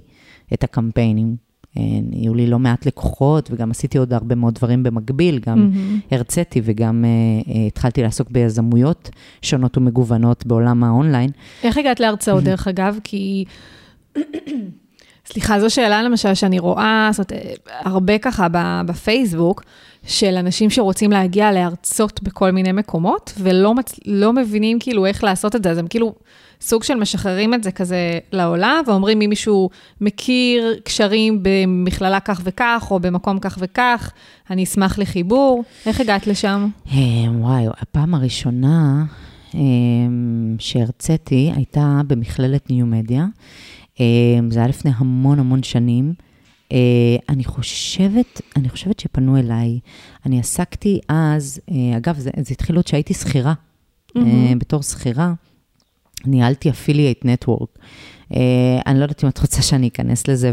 את הקמפיינים. אה, היו לי לא מעט לקוחות, וגם עשיתי עוד הרבה מאוד דברים במקביל, גם מהמם. הרציתי וגם אה, אה, התחלתי לעסוק ביזמויות שונות ומגוונות בעולם האונליין. איך הגעת להרצאות, דרך אגב? כי... סליחה, זו שאלה למשל שאני רואה, זאת אומרת, הרבה ככה בפייסבוק, של אנשים שרוצים להגיע להרצות בכל מיני מקומות, ולא מצ... לא מבינים כאילו איך לעשות את זה, אז הם כאילו סוג של משחררים את זה כזה לעולם, ואומרים אם מישהו מכיר קשרים במכללה כך וכך, או במקום כך וכך, אני אשמח לחיבור. איך הגעת לשם? אה, וואי, הפעם הראשונה אה, שהרציתי הייתה במכללת new media. אה, זה היה לפני המון המון שנים. אה, אני חושבת, אני חושבת שפנו אליי. אני עסקתי אז, אה, אגב, זה, זה התחיל עוד שהייתי שכירה. אה, בתור שכירה, ניהלתי affiliate network. אה, אני לא יודעת אם את רוצה שאני אכנס לזה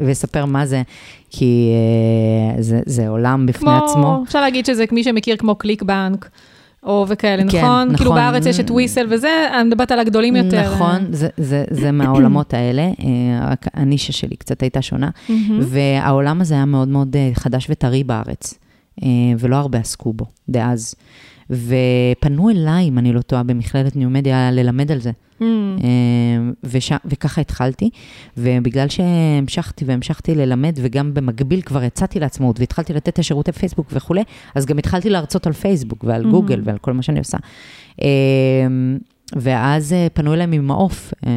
ואספר מה זה, כי אה, זה, זה עולם בפני כמו, עצמו. אפשר להגיד שזה מי שמכיר כמו ClickBank, או וכאלה, כן, נכון? כאילו נכון. בארץ יש את וויסל וזה, אני מדברת על הגדולים יותר. נכון, זה, זה, זה מהעולמות האלה, אה, רק הנישה שלי קצת הייתה שונה. והעולם הזה היה מאוד מאוד אה, חדש וטרי בארץ, אה, ולא הרבה עסקו בו דאז. ופנו אליי, אם אני לא טועה, במכללת ניו-מדיה, ללמד על זה. מהמם. אה, וש, וככה התחלתי, ובגלל שהמשכתי והמשכתי ללמד, וגם במקביל כבר יצאתי לעצמאות, והתחלתי לתת את השירותי פייסבוק וכולי, אז גם התחלתי להרצות על פייסבוק ועל גוגל ועל כל מה שאני עושה. ואז אה, פנו אליהם ממעוף, אה,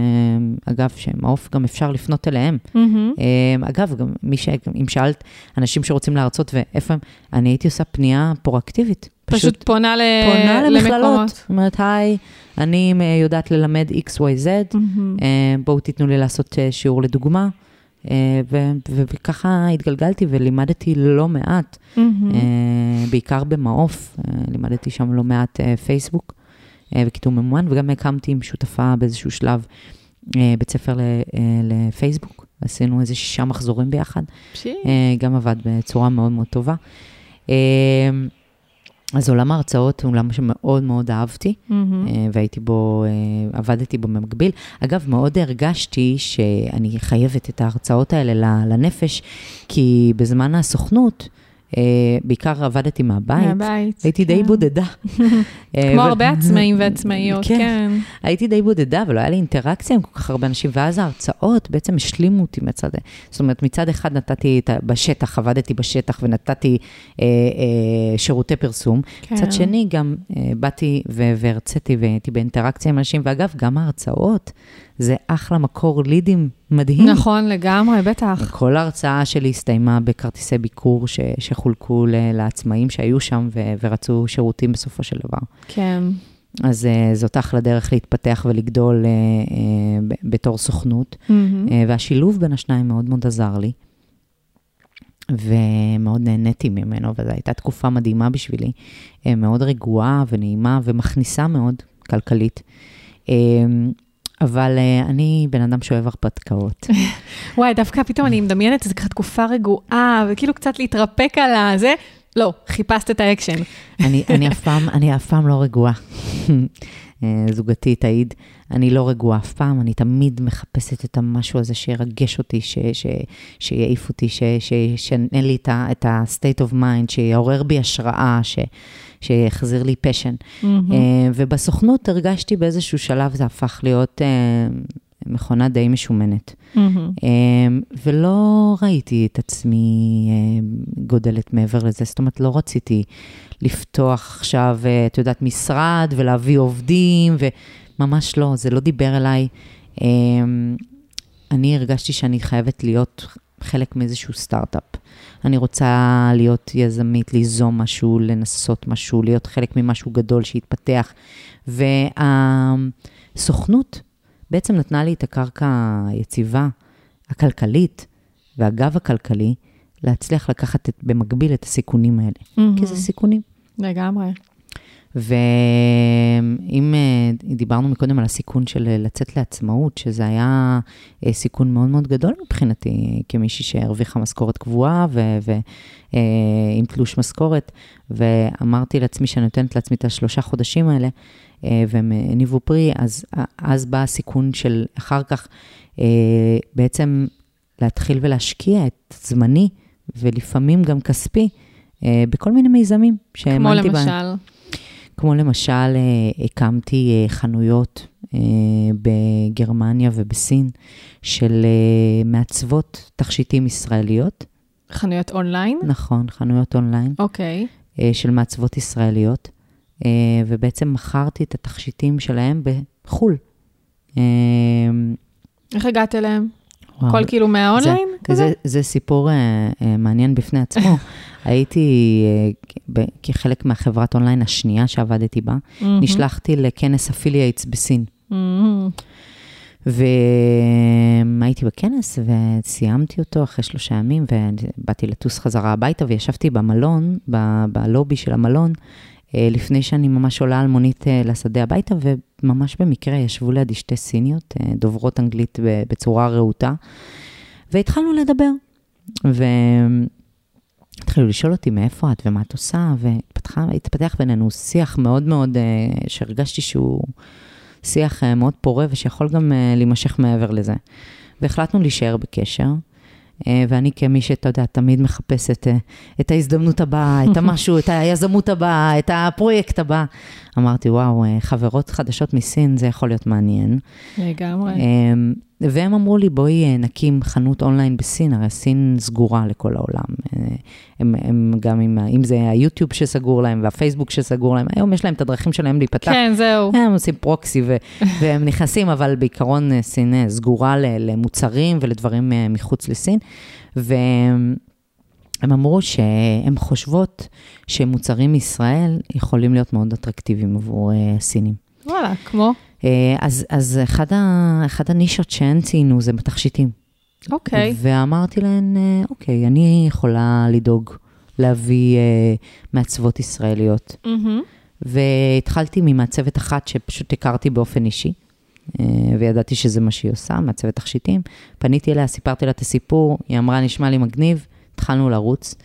אגב, שמעוף גם אפשר לפנות אליהם. אה, אגב, גם מי ש... אם שאלת אנשים שרוצים להרצות ואיפה הם, אני הייתי עושה פנייה פרואקטיבית. פשוט פונה ל- פונה למכללות. למקומות. אומרת, היי, אני יודעת ללמד XYZ. אה, בואו תיתנו לי לעשות שיעור לדוגמה. ו- ו- וככה התגלגלתי ולימדתי לא מעט. אה, בעיקר במעוף, לימדתי שם לא מעט פייסבוק וקידום ממומן, וגם הקמתי עם שותפה באיזשהו שלב אה, בית ספר אה, לפייסבוק, עשינו איזה שישה מחזורים ביחד, פשי. אה, גם עבד בצורה מאוד מאוד טובה. אה, אז עולם ההרצאות הוא עולם שמאוד מאוד אהבתי. אה, והייתי בו, אה, עבדתי בו במקביל. אגב, מאוד הרגשתי שאני חייבת את ההרצאות האלה לנפש, כי בזמן הסוכנות, אה, בעיקר עבדתי מהבית, מהבית. הייתי די כן. בודדה. [laughs] אה, כמו הרבה עצמאים ועצמאיות, כן. כן. הייתי די בודדה ולא היה לי אינטראקציה עם כל כך הרבה אנשים, ואז ההרצאות בעצם השלימו אותי מצד, זאת אומרת, מצד אחד נתתי בשטח, עבדתי בשטח ונתתי אה, אה, שירותי פרסום, כן. מצד שני, גם אה, באתי והרציתי והייתי באינטראקציה עם אנשים, ואגב, גם ההרצאות, זה אחלה מקור לידים מדהים. נכון, לגמרי, בטח. כל ההרצאה שלי הסתיימה בכרטיסי ביקור ש- שחולקו ל- לעצמאים שהיו שם ו- ורצו שירותים בסופו של דבר. כן. אז uh, זאת אחלה דרך להתפתח ולגדול uh, uh, בתור סוכנות, מהמם. uh, והשילוב בין השניים מאוד מאוד עזר לי, ומאוד נהניתי ממנו, וזו הייתה תקופה מדהימה בשבילי, אה, מאוד רגועה ונעימה ומכניסה מאוד כלכלית. אה, אבל אה, אני בן אדם שאוהב הרפתקאות. [laughs] וואי, דווקא פתאום אני מדמיינת איזו ככה תקופה רגועה, וכאילו קצת להתרפק על הזה. לא, חיפשת את האקשן. אני, אני, אף פעם, אני אף פעם לא רגועה. אה, זוגתי תעיד, אני לא רגועה אף פעם, אני תמיד מחפשת את המשהו הזה שירגש אותי, ש, ש, שיעיף אותי, שישנה לי את ה-state of mind, שיעורר בי השראה, ש, שיחזיר לי פשן. Mm-hmm. ובסוכנות הרגשתי באיזשהו שלב, זה הפך להיות uh, מכונה די משומנת. Mm-hmm. ולא ראיתי את עצמי גודלת מעבר לזה, זאת אומרת, לא רציתי לפתוח עכשיו, את יודעת, משרד ולהביא עובדים, וממש לא, זה לא דיבר אליי. אני הרגשתי שאני חייבת להיות חלק מאיזשהו סטארט-אפ. אני רוצה להיות יזמית, ליזום משהו, לנסות משהו, להיות חלק ממשהו גדול שיתפתח. והסוכנות בעצם נתנה לי את הקרקע היציבה, הכלכלית והגב הכלכלי, להצליח לקחת את, במקביל את הסיכונים האלה. Mm-hmm. כי זה סיכונים. לגמרי. ואם אה, דיברנו מקודם על הסיכון של לצאת לעצמאות, שזה היה אה, סיכון מאוד מאוד גדול מבחינתי, כמישהי שהרוויחה משכורת קבועה ועם אה, תלוש משכורת, ואמרתי לעצמי שאני נותנת לעצמי את השלושה חודשים האלה, והם הניבו פרי, אז, אז בא הסיכון של אחר כך בעצם להתחיל ולהשקיע את זמני, ולפעמים גם כספי, בכל מיני מיזמים שהאמנתי בהם. כמו למשל? כמו למשל, אה, הקמתי אה, חנויות אה, בגרמניה ובסין של מעצבות תכשיטים ישראליות. חנויות אונליין? נכון, חנויות אונליין. אוקיי. אוקיי. של מעצבות ישראליות, ובעצם מכרתי את התכשיטים שלהם בחו"ל. איך הגעת אליהם? הכל כאילו מהאונליין זה, כזה? זה, זה סיפור אה, אה, מעניין בפני עצמו. [laughs] הייתי, אה, כחלק מהחברת אונליין השנייה שעבדתי בה, mm-hmm. נשלחתי לכנס affiliates בסין. Mm-hmm. והייתי בכנס וסיימתי אותו אחרי שלושה ימים, ובאתי לטוס חזרה הביתה וישבתי במלון, ב- בלובי של המלון, לפני שאני ממש עולה על מונית אה, לשדה הביתה, וממש במקרה ישבו לידי שתי סיניות, אה, דוברות אנגלית בצורה רהוטה, והתחלנו לדבר. והתחילו לשאול אותי מאיפה את ומה את עושה, והתפתח בינינו שיח מאוד מאוד, שהרגשתי שהוא שיח מאוד פורה ושיכול גם להימשך מעבר לזה. והחלטנו להישאר בקשר. אה, ואני כמי שאתה יודע, תמיד מחפשת אה, את ההזדמנות הבאה, את המשהו, את היזמות הבאה, את הפרויקט הבא. אמרתי, וואו, אה, חברות חדשות מסין, זה יכול להיות מעניין. לגמרי. והם אמרו לי, בואי נקים חנות אונליין בסין, הרי סין סגורה לכל העולם. הם, הם גם, עם, אם זה היוטיוב שסגור להם והפייסבוק שסגור להם, היום יש להם את הדרכים שלהם להיפתח. כן, זהו. הם עושים פרוקסי ו, [laughs] והם נכנסים, אבל בעיקרון סין סגורה למוצרים ולדברים מחוץ לסין. והם אמרו שהן חושבות שמוצרים מישראל יכולים להיות מאוד אטרקטיביים עבור הסינים. וואלה, כמו? אה, אז, אז אחד, ה, אחד הנישות שהן ציינו זה בתכשיטים. אוקיי. Okay. ואמרתי להן, אה, אוקיי, אני יכולה לדאוג להביא uh, מעצבות ישראליות. Mm-hmm. והתחלתי ממעצבת אחת שפשוט הכרתי באופן אישי, uh, וידעתי שזה מה שהיא עושה, מעצבת תכשיטים. פניתי אליה, סיפרתי לה את הסיפור, היא אמרה, נשמע לי מגניב, התחלנו לרוץ.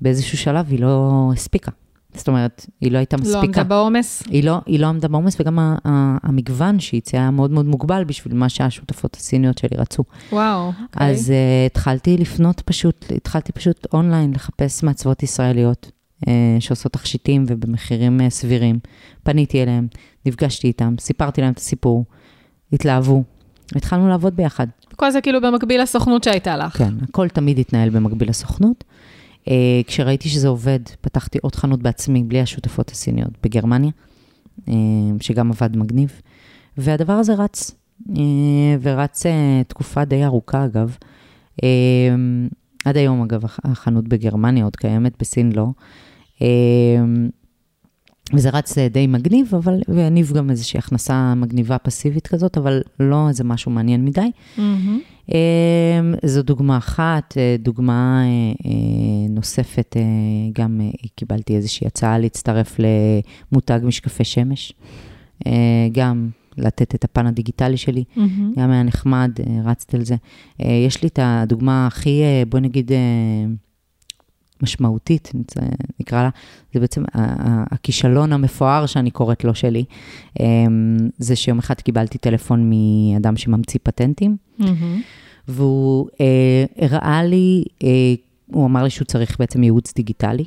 באיזשהו שלב היא לא הספיקה. זאת אומרת, היא לא הייתה מספיקה. לא עמדה בעומס? היא לא, היא לא עמדה בעומס, וגם ה, ה, המגוון שהיא הציעה היה מאוד מאוד מוגבל בשביל מה שהשותפות הסיניות שלי רצו. וואו, אוקיי. אז uh, התחלתי לפנות פשוט, התחלתי פשוט אונליין לחפש מעצבות ישראליות uh, שעושות תכשיטים ובמחירים uh, סבירים. פניתי אליהם, נפגשתי איתם, סיפרתי להם את הסיפור, התלהבו, התחלנו לעבוד ביחד. כל זה כאילו במקביל לסוכנות שהייתה לך. כן, הכל תמיד התנהל במקביל לסוכנות. Uh, כשראיתי שזה עובד, פתחתי עוד חנות בעצמי, בלי השותפות הסיניות, בגרמניה, uh, שגם עבד מגניב. והדבר הזה רץ, uh, ורץ תקופה די ארוכה, אגב. עד היום, אגב, החנות בגרמניה עוד קיימת, בסין לא. וזה רץ די מגניב, אבל, והניב גם איזושהי הכנסה מגניבה פסיבית כזאת, אבל לא איזה משהו מעניין מדי. Mm-hmm. זו דוגמה אחת, אה, דוגמה אה, נוספת, גם קיבלתי איזושהי הצעה להצטרף למותג משקפי שמש. גם לתת את הפן הדיגיטלי שלי. מהמם. גם היה נחמד, אה, רצתי על זה. אה, יש לי את הדוגמה הכי, אה, בואי נגיד, אה, משמעותית, נקרא לה, זה בעצם הכישלון המפואר שאני קוראת לו שלי, אה, זה שיום אחד קיבלתי טלפון מאדם שממציא פטנטים, מהמם. והוא אה, הראה לי, אה, הוא אמר לי שהוא צריך בעצם ייעוץ דיגיטלי,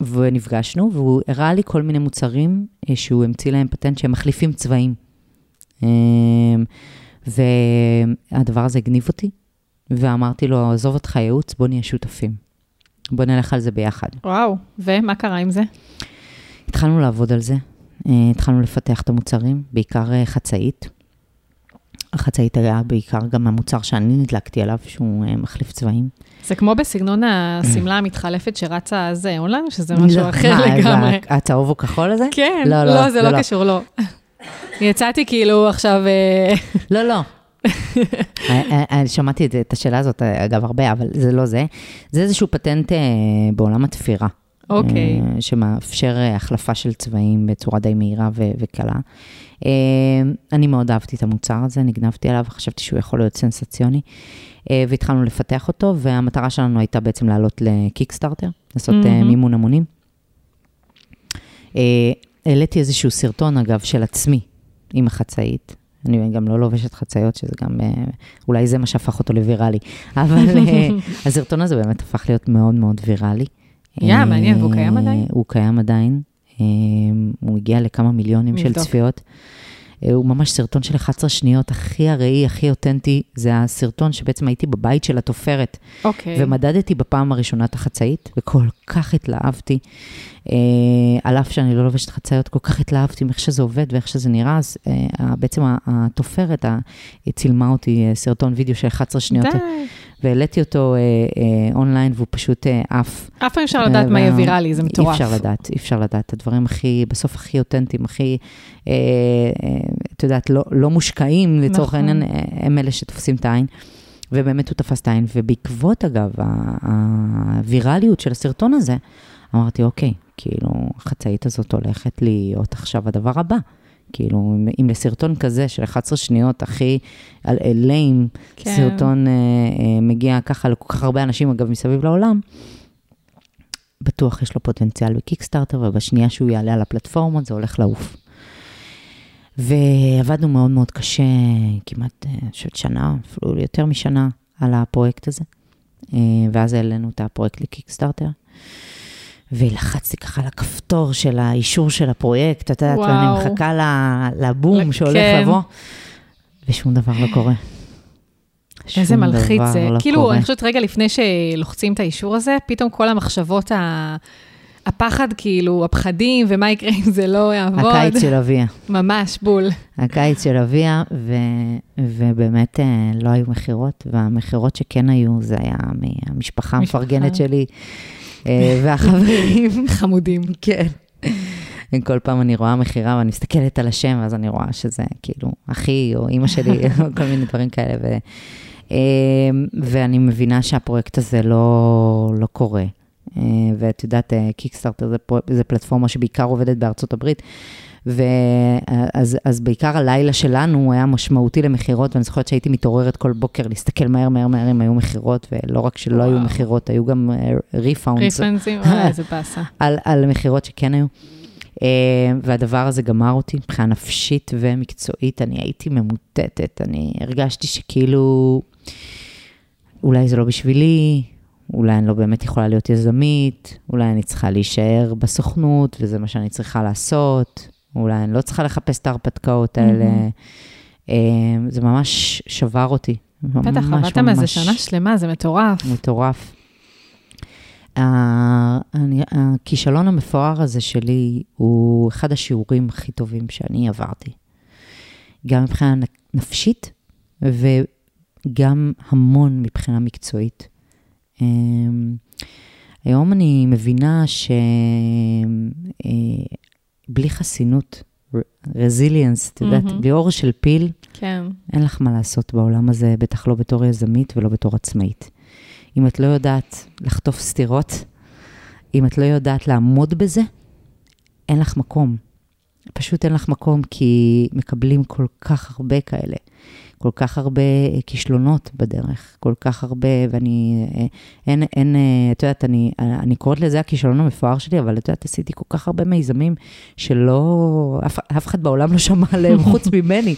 ונפגשנו, והוא הראה לי כל מיני מוצרים אה, שהוא המציא להם פטנט שהם מחליפים צבעים. אה, והדבר הזה הגניב אותי, ואמרתי לו, עזוב אותך ייעוץ, בוא נהיה שותפים. בוא נלך על זה ביחד. וואו, ומה קרה עם זה? התחלנו לעבוד על זה, אה, התחלנו לפתח את המוצרים, בעיקר אה, חצאית. החצאית היה בעיקר גם המוצר שאני נדלקתי עליו, שהוא אה, מחליף צבעים. זה כמו בסגנון [clears throat] השמלה המתחלפת שרצה אז אונליין, או שזה משהו לא, אחר מה, לגמרי? הצהוב הוא כחול הזה? כן, לא, לא, לא, זה לא לא. קשור, לא. [laughs] יצאתי כאילו עכשיו, אה, לא, לא. [laughs] אה, שמעתי את- השאלה הזאת, אגב, הרבה, אבל זה לא זה. זה איזשהו פטנט בעולם התפירה. אוקיי. אה, שמאפשר אה, החלפה של צבעים בצורה די מהירה ו- וקלה. אה, אני מאוד אהבתי את המוצר הזה, נגנבתי עליו, חשבתי שהוא יכול להיות סנסציוני, והתחלנו לפתח אותו, והמטרה שלנו הייתה בעצם לעלות לקיקסטארטר, לעשות מהמם. מימון המונים. העליתי איזשהו סרטון, אגב, של עצמי עם החצאית. אני גם לא לובשת חצאיות, שזה גם, אולי זה מה שהפך אותו לוויראלי. אבל [laughs] הסרטון הזה באמת הפך להיות מאוד מאוד ויראלי. יא, אה, מעניין, והוא קיים עדיין? הוא קיים עדיין. אה, הוא הגיע לכמה מיליונים של. צפיות. אה, הוא ממש סרטון של 11 שניות, הכי הראי, הכי אותנטי. זה הסרטון שבעצם הייתי בבית של התופרת, אוקיי. ומדדתי בפעם הראשונה את החצאית, וכל כך התלהבתי. אה, על אף שאני לא לובשת חצאיות, כל כך התלהבתי מאיך שזה עובד ואיך שזה נראה, אז אה, בעצם התופרת צילמה אותי אה, סרטון וידאו של 11 שניות, די. והעליתי אותו אה, אה, אונליין, והוא פשוט אה, עף. אף פעם אפשר לדעת מה יהיה ויראלי, זה מטורף. אי אפשר לדעת, אי אפשר לדעת. הדברים הכי, בסוף הכי אותנטיים, הכי, אה, אה, את יודעת, לא, לא מושקעים, לצורך נכון. העניין, אה, הם אלה שתופסים את העין. ובאמת הוא תפס את העין, ובעקבות, אגב, ה- הווירליות של הסרטון הזה, אמרתי, אוקיי, כאילו, החצאית הזאת הולכת להיות עכשיו הדבר הבא. כאילו, אם- לסרטון כזה של 11 שניות, הכי ליים, כן. סרטון אה, אה, מגיע ככה לכל כך הרבה אנשים, אגב, מסביב לעולם, בטוח יש לו פוטנציאל בקיקסטארטר, ובשנייה שהוא יעלה על הפלטפורמות, זה הולך לעוף. ועבדנו מאוד מאוד קשה, כמעט, אה, אני חושבת שנה, אפילו יותר משנה, על הפרויקט הזה. אה, ואז העלינו את הפרויקט לקיקסטארטר. ולחצתי ככה על הכפתור של האישור של הפרויקט, את יודעת, ואני. מחכה לבום כן. שהולך לבוא, ושום דבר לא קורה. איזה מלחיץ זה. לא כאילו, קורה. אני חושבת רגע לפני שלוחצים את האישור הזה, פתאום כל המחשבות, ה- הפחד, כאילו, הפחדים, ומה יקרה אם זה לא יעבוד. הקיץ של אביה. ממש, בול. הקיץ של אביה, ו, ובאמת אה, לא היו מכירות, והמכירות שכן היו, זה היה מהמשפחה המפרגנת שלי והחברים. [laughs] חמודים. כן. כל פעם אני רואה מכירה ואני מסתכלת על השם, ואז אני רואה שזה כאילו אחי או אימא שלי, [laughs] או כל מיני דברים כאלה. ו, אה, ואני מבינה שהפרויקט הזה לא, לא קורה. אה, ואת יודעת, קיקסטארטר זה, פרו- זה פלטפורמה שבעיקר עובדת בארצות הברית. ואז אז בעיקר הלילה שלנו היה משמעותי למכירות, ואני זוכרת שהייתי מתעוררת כל בוקר להסתכל מהר, מהר, מהר אם היו מכירות, ולא רק שלא היו וואו. מכירות, היו גם refunds. refund ים, [laughs] וואי, איזה באסה. על, על מכירות שכן היו. אה, והדבר הזה גמר אותי מבחינה נפשית ומקצועית, אני הייתי ממוטטת, אני הרגשתי שכאילו, אולי זה לא בשבילי, אולי אני לא באמת יכולה להיות יזמית, אולי אני צריכה להישאר בסוכנות וזה מה שאני צריכה לעשות, אולי אני לא צריכה לחפש את ההרפתקאות האלה. Uh, זה ממש שבר אותי. בטח, ממש, עבדת מזה ממש שנה שלמה, זה מטורף. מטורף. הכישלון המפואר הזה שלי הוא אחד השיעורים הכי טובים שאני עברתי. גם מבחינה נפשית וגם המון מבחינה מקצועית. אמ, היום אני מבינה שבלי חסינות, רזיליאנס, את יודעת, מהמם. בלי אור של פיל, כן. אין לך מה לעשות בעולם הזה, בטח לא בתור יזמית ולא בתור עצמאית. אם את לא יודעת לחטוף סטירות, אם את לא יודעת לעמוד בזה, אין לך מקום. פשוט אין לך מקום, כי מקבלים כל כך הרבה כאלה. כל כך הרבה כישלונות בדרך, כל כך הרבה, ואני, אין, אין, את יודעת, אני, אני קוראת לזה הכישלון המפואר שלי, אבל את יודעת, עשיתי כל כך הרבה מיזמים שלא, אף, אף אחד בעולם לא שמע עליהם [laughs] חוץ ממני.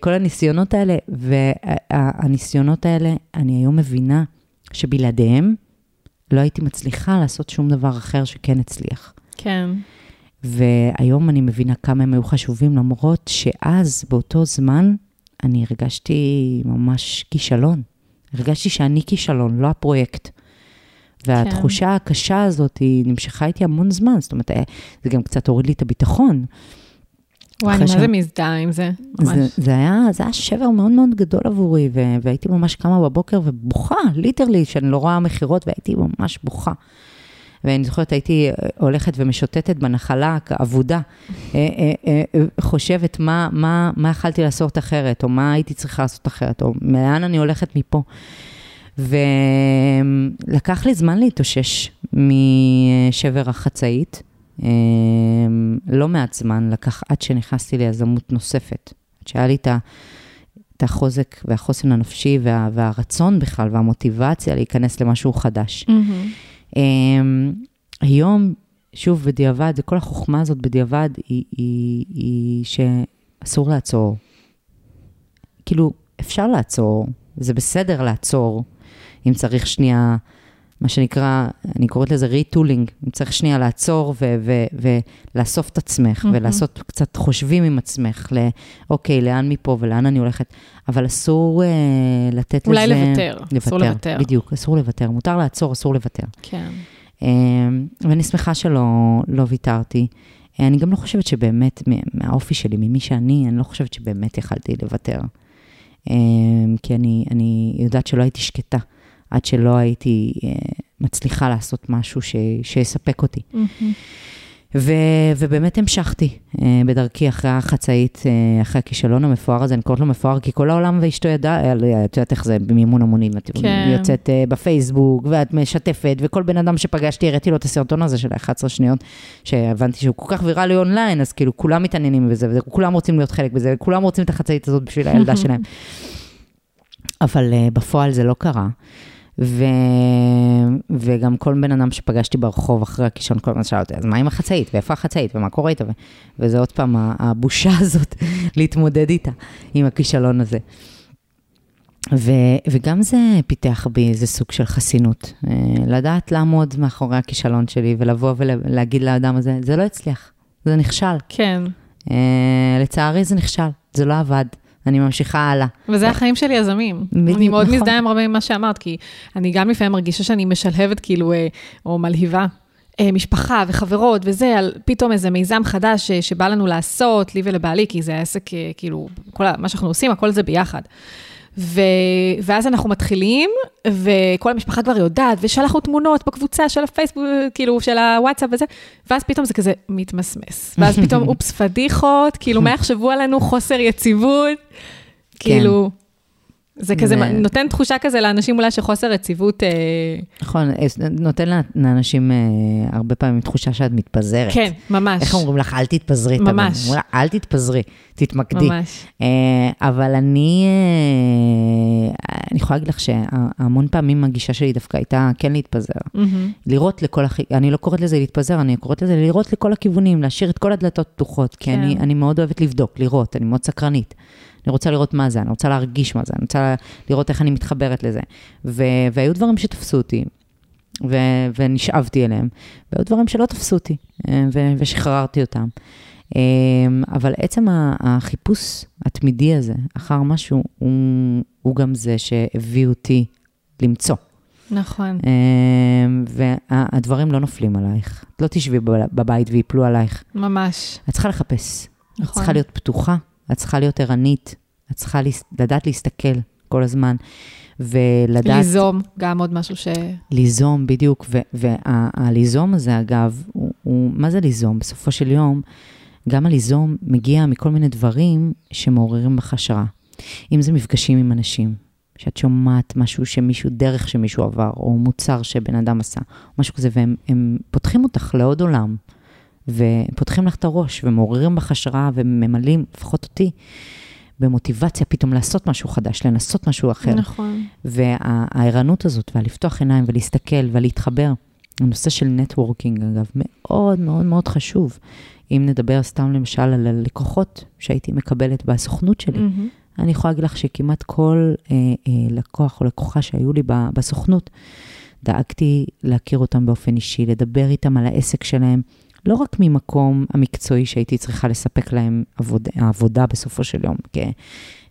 כל הניסיונות האלה, והניסיונות האלה, אני היום מבינה שבלעדיהם לא הייתי מצליחה לעשות שום דבר אחר שכן הצליח. כן. והיום אני מבינה כמה הם היו חשובים, למרות שאז, באותו זמן, אני הרגשתי ממש כישלון. הרגשתי שאני כישלון, לא הפרויקט. והתחושה כן. הקשה הזאת, היא נמשכה איתי המון זמן, זאת אומרת, זה גם קצת הוריד לי את הביטחון. וואי, מה זה מזדהה עם זה, ממש. זה, זה, היה, זה היה שבר מאוד מאוד גדול עבורי, ו, והייתי ממש קמה בבוקר ובוכה, ליטרלי, שאני לא רואה מכירות, והייתי ממש בוכה. ואני זוכרת, הייתי הולכת ומשוטטת בנחלה אבודה, אה, אה, אה, חושבת מה, מה, מה יכלתי לעשות אחרת, או מה הייתי צריכה לעשות אחרת, או לאן אני הולכת מפה. ולקח לי זמן להתאושש משבר החצאית. לא מעט זמן לקח עד שנכנסתי ליזמות נוספת, עד שהיה לי את ה... את החוזק והחוסן הנפשי וה, והרצון בכלל והמוטיבציה להיכנס למשהו חדש. Mm-hmm. אמ, היום, שוב, בדיעבד, וכל החוכמה הזאת בדיעבד, היא, היא, היא שאסור לעצור. כאילו, אפשר לעצור, זה בסדר לעצור, אם צריך שנייה, מה שנקרא, אני קוראת לזה retooling, אם צריך שנייה לעצור ולאסוף את עצמך, mm-hmm. ולעשות קצת חושבים עם עצמך, לאוקיי, לאן מפה ולאן אני הולכת, אבל אסור אה, לתת אולי לזה... אולי לוותר, לוותר, אסור לוותר. בדיוק, אסור לוותר, מותר לעצור, אסור לוותר. כן. Uh, ואני שמחה שלא לא ויתרתי. Uh, אני גם לא חושבת שבאמת, מהאופי שלי, ממי שאני, אני לא חושבת שבאמת יכלתי לוותר. Uh, כי אני, אני יודעת שלא הייתי שקטה. עד שלא הייתי uh, מצליחה לעשות משהו ש, שיספק אותי. Mm-hmm. ו, ובאמת המשכתי uh, בדרכי אחרי החצאית, uh, אחרי הכישלון המפואר הזה, אני קוראת לו מפואר, כי כל העולם ואשתו ידע, את יודעת איך זה במימון המונים, את כן. יוצאת בפייסבוק, ואת משתפת, וכל בן אדם שפגשתי, הראיתי לו את הסרטון הזה של 11 שניות, שהבנתי שהוא כל כך ויראלי אונליין, אז כאילו כולם מתעניינים בזה, וכולם רוצים להיות חלק בזה, וכולם רוצים את החצאית הזאת בשביל הילדה [laughs] שלהם. אבל בפועל זה לא קרה. ו... וגם כל בן אדם שפגשתי ברחוב אחרי הכישלון, כל הזמן שאל אותי, אז מה עם החצאית, ואיפה החצאית, ומה קורה איתה? ו... וזה עוד פעם הבושה [laughs] הזאת להתמודד איתה, עם הכישלון הזה. ו... וגם זה פיתח בי איזה סוג של חסינות. אה, לדעת לעמוד מאחורי הכישלון שלי ולבוא ולהגיד לאדם הזה, זה לא הצליח, זה נכשל. כן. Uh, לצערי זה נכשל, זה לא עבד. אני ממשיכה הלאה. וזה החיים של יזמים. בדיוק, אני מאוד נכון. מזדהה עם הרבה ממה שאמרת, כי אני גם לפעמים מרגישה שאני משלהבת כאילו, אה, או מלהיבה. אה, משפחה וחברות וזה, על פתאום איזה מיזם חדש אה, שבא לנו לעשות, לי ולבעלי, כי זה עסק, כאילו, כל מה שאנחנו עושים, הכל זה ביחד. ו... ואז אנחנו מתחילים, וכל המשפחה כבר יודעת, ושלחנו תמונות בקבוצה של הפייסבוק, כאילו, של הוואטסאפ וזה, ואז פתאום זה כזה מתמסמס. [laughs] ואז פתאום, אופס, פדיחות, כאילו, מה יחשבו עלינו חוסר יציבות? כן. כאילו... זה כזה נותן תחושה כזה לאנשים אולי שחוסר רציבות... אה, נכון, אה, נותן לאנשים אה, הרבה פעמים תחושה שאת מתפזרת. כן, ממש. איך אומרים לך, אל תתפזרי. ממש. אומרים לה, אל תתפזרי, תתמקדי. ממש. אבל אני, אני יכולה להגיד לך שהמון פעמים הגישה שלי דווקא הייתה כן להתפזר. לראות לכל, אני לא קוראת לזה להתפזר, אני קוראת לזה לראות לכל הכיוונים, להשאיר את כל הדלתות פתוחות, כי אני כן. מאוד אוהבת לבדוק, לראות, אני מאוד סקרנית. אני רוצה לראות מה זה, אני רוצה להרגיש מה זה, אני רוצה לראות איך אני מתחברת לזה. ו- והיו דברים שתפסו אותי, ו- ונשאבתי אליהם, והיו דברים שלא תפסו אותי, אה, ו- ושחררתי אותם. אה, אבל עצם החיפוש התמידי הזה אחר משהו, הוא, הוא גם זה שהביא אותי למצוא. נכון. אה, והדברים לא נופלים עלייך. את לא תשבי בבית ויפלו עלייך. ממש. את צריכה לחפש. נכון. את צריכה להיות פתוחה, את צריכה להיות ערנית, את צריכה לדעת להסתכל כל הזמן, ולדעת... ליזום, גם עוד משהו ש... ליזום, בדיוק, והליזום הזה, אגב, הוא, הוא, מה זה ליזום? בסופו של יום, גם הליזום מגיע מכל מיני דברים שמעוררים בך השראה. אם זה מפגשים עם אנשים, שאת שומעת משהו שמישהו, דרך שמישהו עבר, או מוצר שבן אדם עשה, או משהו כזה, והם פותחים אותך לעוד עולם. ופותחים לך את הראש, ומעוררים בך השראה, וממלאים, לפחות אותי, במוטיבציה פתאום לעשות משהו חדש, לנסות משהו אחר. נכון. והערנות הזאת, והלפתוח עיניים ולהסתכל ולהתחבר, הנושא של נטוורקינג, אגב, מאוד מאוד מאוד חשוב. אם נדבר סתם למשל על הלקוחות שהייתי מקבלת בסוכנות שלי, מהמם. אני יכולה להגיד לך שכמעט כל אה, אה, לקוח או לקוחה שהיו לי ב- בסוכנות, דאגתי להכיר אותם באופן אישי, לדבר איתם על העסק שלהם, לא רק ממקום המקצועי שהייתי צריכה לספק להם עבוד, העבודה בסופו של יום, כ,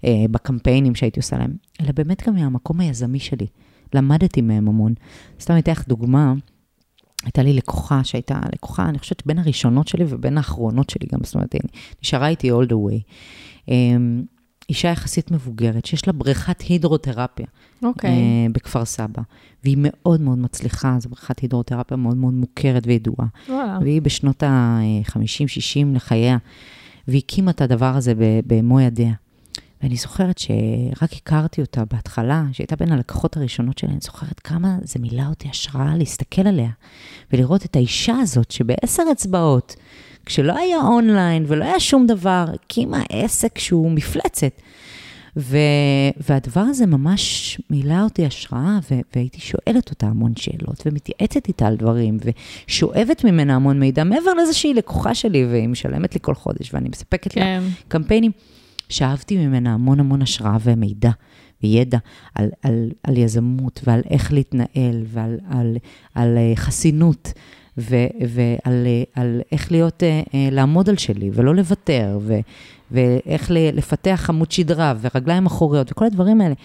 אה, בקמפיינים שהייתי עושה להם, אלא באמת גם מהמקום היזמי שלי. למדתי מהם המון. סתם אתן לך דוגמה, הייתה לי לקוחה שהייתה לקוחה, אני חושבת, בין הראשונות שלי ובין האחרונות שלי גם, זאת אומרת, נשארה איתי all the way. אישה יחסית מבוגרת, שיש לה בריכת הידרותרפיה אוקיי. אה, בכפר סבא, והיא מאוד מאוד מצליחה, זו בריכת הידרותרפיה מאוד מאוד מוכרת וידועה. וואו. והיא בשנות ה-50-60 לחייה, והקימה את הדבר הזה במו ידיה. ואני זוכרת שרק הכרתי אותה בהתחלה, שהייתה בין הלקוחות הראשונות שלה, אני זוכרת כמה זה מילא אותי השראה להסתכל עליה, ולראות את האישה הזאת שבעשר אצבעות, כשלא היה אונליין ולא היה שום דבר, הקימה עסק שהוא מפלצת. ו- והדבר הזה ממש מילא אותי השראה, ו- והייתי שואלת אותה המון שאלות, ומתייעצת איתה על דברים, ושואבת ממנה המון מידע, מעבר לזה שהיא לקוחה שלי, והיא משלמת לי כל חודש, ואני מספקת לה כן. קמפיינים. שאבתי ממנה המון המון השראה ומידע וידע על, על, על יזמות ועל איך להתנהל ועל על, על אה, חסינות ו, ועל אה, על איך להיות, אה, לעמוד על שלי ולא לוותר ו, ואיך לפתח עמוד שדרה ורגליים אחוריות וכל הדברים האלה.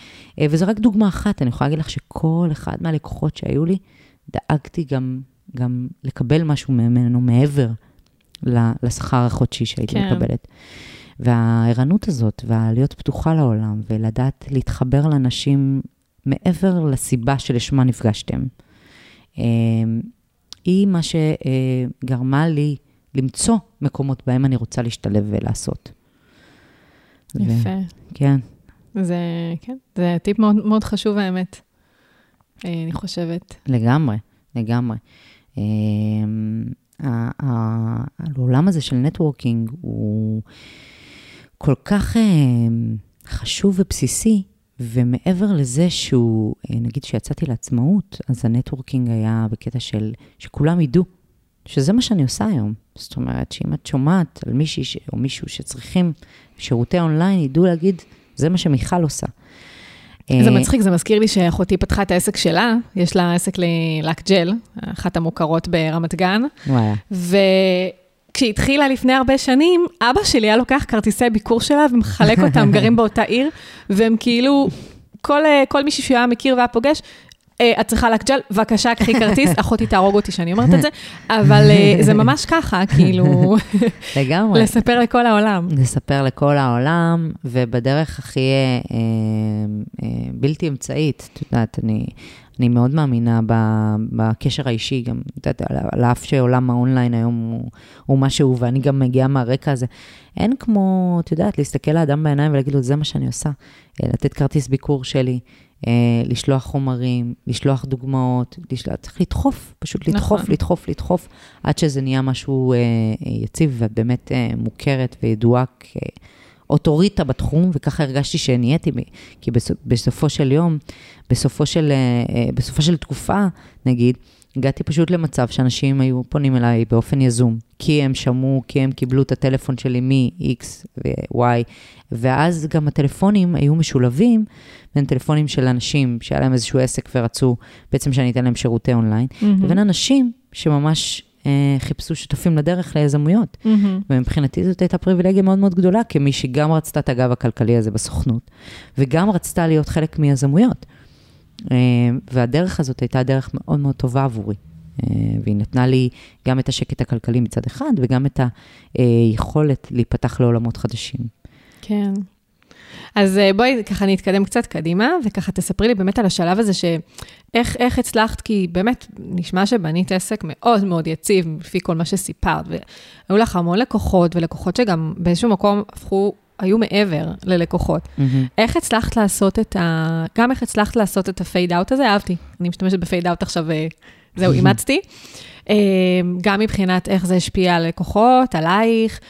וזו רק דוגמה אחת, אני יכולה להגיד לך שכל אחד מהלקוחות שהיו לי, דאגתי גם, גם לקבל משהו ממנו מעבר לשכר החודשי שהייתי כן. מקבלת. והערנות הזאת, והלהיות פתוחה לעולם, ולדעת להתחבר לאנשים מעבר לסיבה שלשמה נפגשתם, אה, היא מה שגרמה לי למצוא מקומות בהם אני רוצה להשתלב ולעשות. ו- יפה. כן, זה, כן, זה טיפ מאוד, מאוד חשוב, האמת. אה, אני חושבת. לגמרי, לגמרי. ה- העולם הזה של networking הוא כל כך אה, חשוב ובסיסי, ומעבר לזה שהוא, אה, נגיד שיצאתי לעצמאות, אז ה networking היה בקטע של שכולם ידעו שזה מה שאני עושה היום. זאת אומרת, שאם את שומעת על מישהי ש- או מישהו שצריכים שירותי אונליין, ידעו להגיד, זה מה שמיכל עושה. זה אה, מצחיק, זה מזכיר לי שאחותי פתחה את העסק שלה, יש לה עסק ללק ג'ל, אחת המוכרות ברמת גן, וואלה. וכשהיא התחילה לפני הרבה שנים, אבא שלי היה לוקח כרטיסי ביקור שלה ומחלק אותם, [laughs] גרים באותה עיר, והם כאילו, כל, אה, כל מישהו שהוא היה מכיר והיה פוגש, אה, את צריכה לק ג'ל, בבקשה, קחי כרטיס, [laughs] אחותי תהרוג אותי שאני אומרת את זה, אבל אה, [laughs] זה ממש ככה, כאילו, לגמרי. לספר לכל העולם. לספר לכל העולם, ובדרך הכי אה, אה, בלתי אמצעית. את יודעת, אני, אני מאוד מאמינה בקשר האישי, גם, את יודעת, על, אף שעולם האונליין היום הוא, הוא משהו, ואני גם מגיעה מהרקע הזה. אין כמו, את יודעת, להסתכל לאדם בעיניים ולהגיד לו, זה מה שאני עושה. אה, לתת כרטיס ביקור שלי, אה, לשלוח חומרים, לשלוח דוגמאות, לשלוח, צריך לדחוף, פשוט לדחוף, נכון. לדחוף, לדחוף, עד שזה נהיה משהו אה, יציב ואת באמת אה, מוכרת וידועה כאוטוריטה בתחום, וככה הרגשתי שנהייתי, כי בסופ, בסופו של יום, בסופו של, אה, אה, בסופו של תקופה, נגיד, הגעתי פשוט למצב שאנשים היו פונים אליי באופן יזום, כי הם שמעו, כי הם קיבלו את הטלפון שלי מ-X ו-Y, ואז גם הטלפונים היו משולבים בין טלפונים של אנשים שהיה להם איזשהו עסק ורצו בעצם שאני אתן להם שירותי אונליין, מהמם. לבין אנשים שממש חיפשו שותפים לדרך ליזמויות. מהמם. ומבחינתי זאת הייתה פריבילגיה מאוד מאוד גדולה, כמי שגם רצתה את הגב הכלכלי הזה בסוכנות, וגם רצתה להיות חלק מיזמויות. אה, והדרך הזאת הייתה דרך מאוד מאוד טובה עבורי. אה, והיא נתנה לי גם את השקט הכלכלי מצד אחד, וגם את היכולת להיפתח לעולמות חדשים. כן. אז אה, בואי ככה נתקדם קצת קדימה, וככה תספרי לי באמת על השלב הזה, שאיך איך הצלחת, כי באמת נשמע שבנית עסק מאוד מאוד יציב, לפי כל מה שסיפרת, והיו לך המון לקוחות, ולקוחות שגם באיזשהו מקום הפכו, היו מעבר ללקוחות. איך הצלחת לעשות את ה... גם איך הצלחת לעשות את ה fade out הזה? אהבתי. אני משתמשת ב fade out עכשיו אה, זהו, [laughs] אימצתי. אה, גם מבחינת איך זה השפיע על לקוחות, עלייך,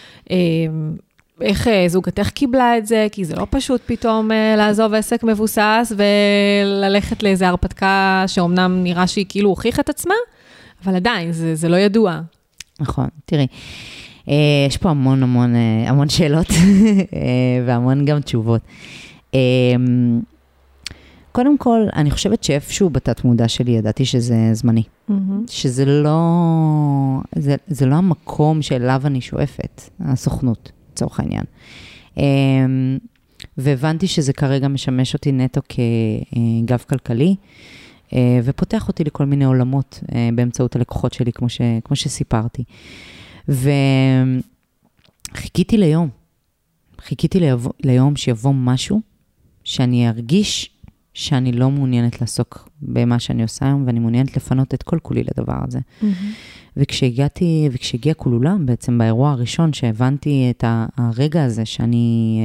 איך אה, זוגתך קיבלה את זה, כי זה לא פשוט פתאום אה, לעזוב עסק מבוסס וללכת לאיזו הרפתקה שאומנם נראה שהיא כאילו הוכיחה את עצמה, אבל עדיין, זה, זה לא ידוע. נכון, תראי, אה, יש פה המון המון, המון שאלות [laughs] והמון גם תשובות. אה, קודם כל, אני חושבת שאיפשהו בתת מודע שלי ידעתי שזה זמני. שזה לא, זה, זה לא המקום שאליו אני שואפת, הסוכנות, לצורך העניין. אמ, והבנתי שזה כרגע משמש אותי נטו כגב כלכלי, אה, ופותח אותי לכל מיני עולמות אה, באמצעות הלקוחות שלי, כמו, ש, כמו שסיפרתי. וחיכיתי ליום, חיכיתי ליום שיבוא משהו שאני ארגיש שאני לא מעוניינת לעסוק במה שאני עושה היום, ואני מעוניינת לפנות את כל כולי לדבר הזה. Mm-hmm. וכשהגעתי, וכשהגיע כולולם, בעצם באירוע הראשון, שהבנתי את הרגע הזה, שאני,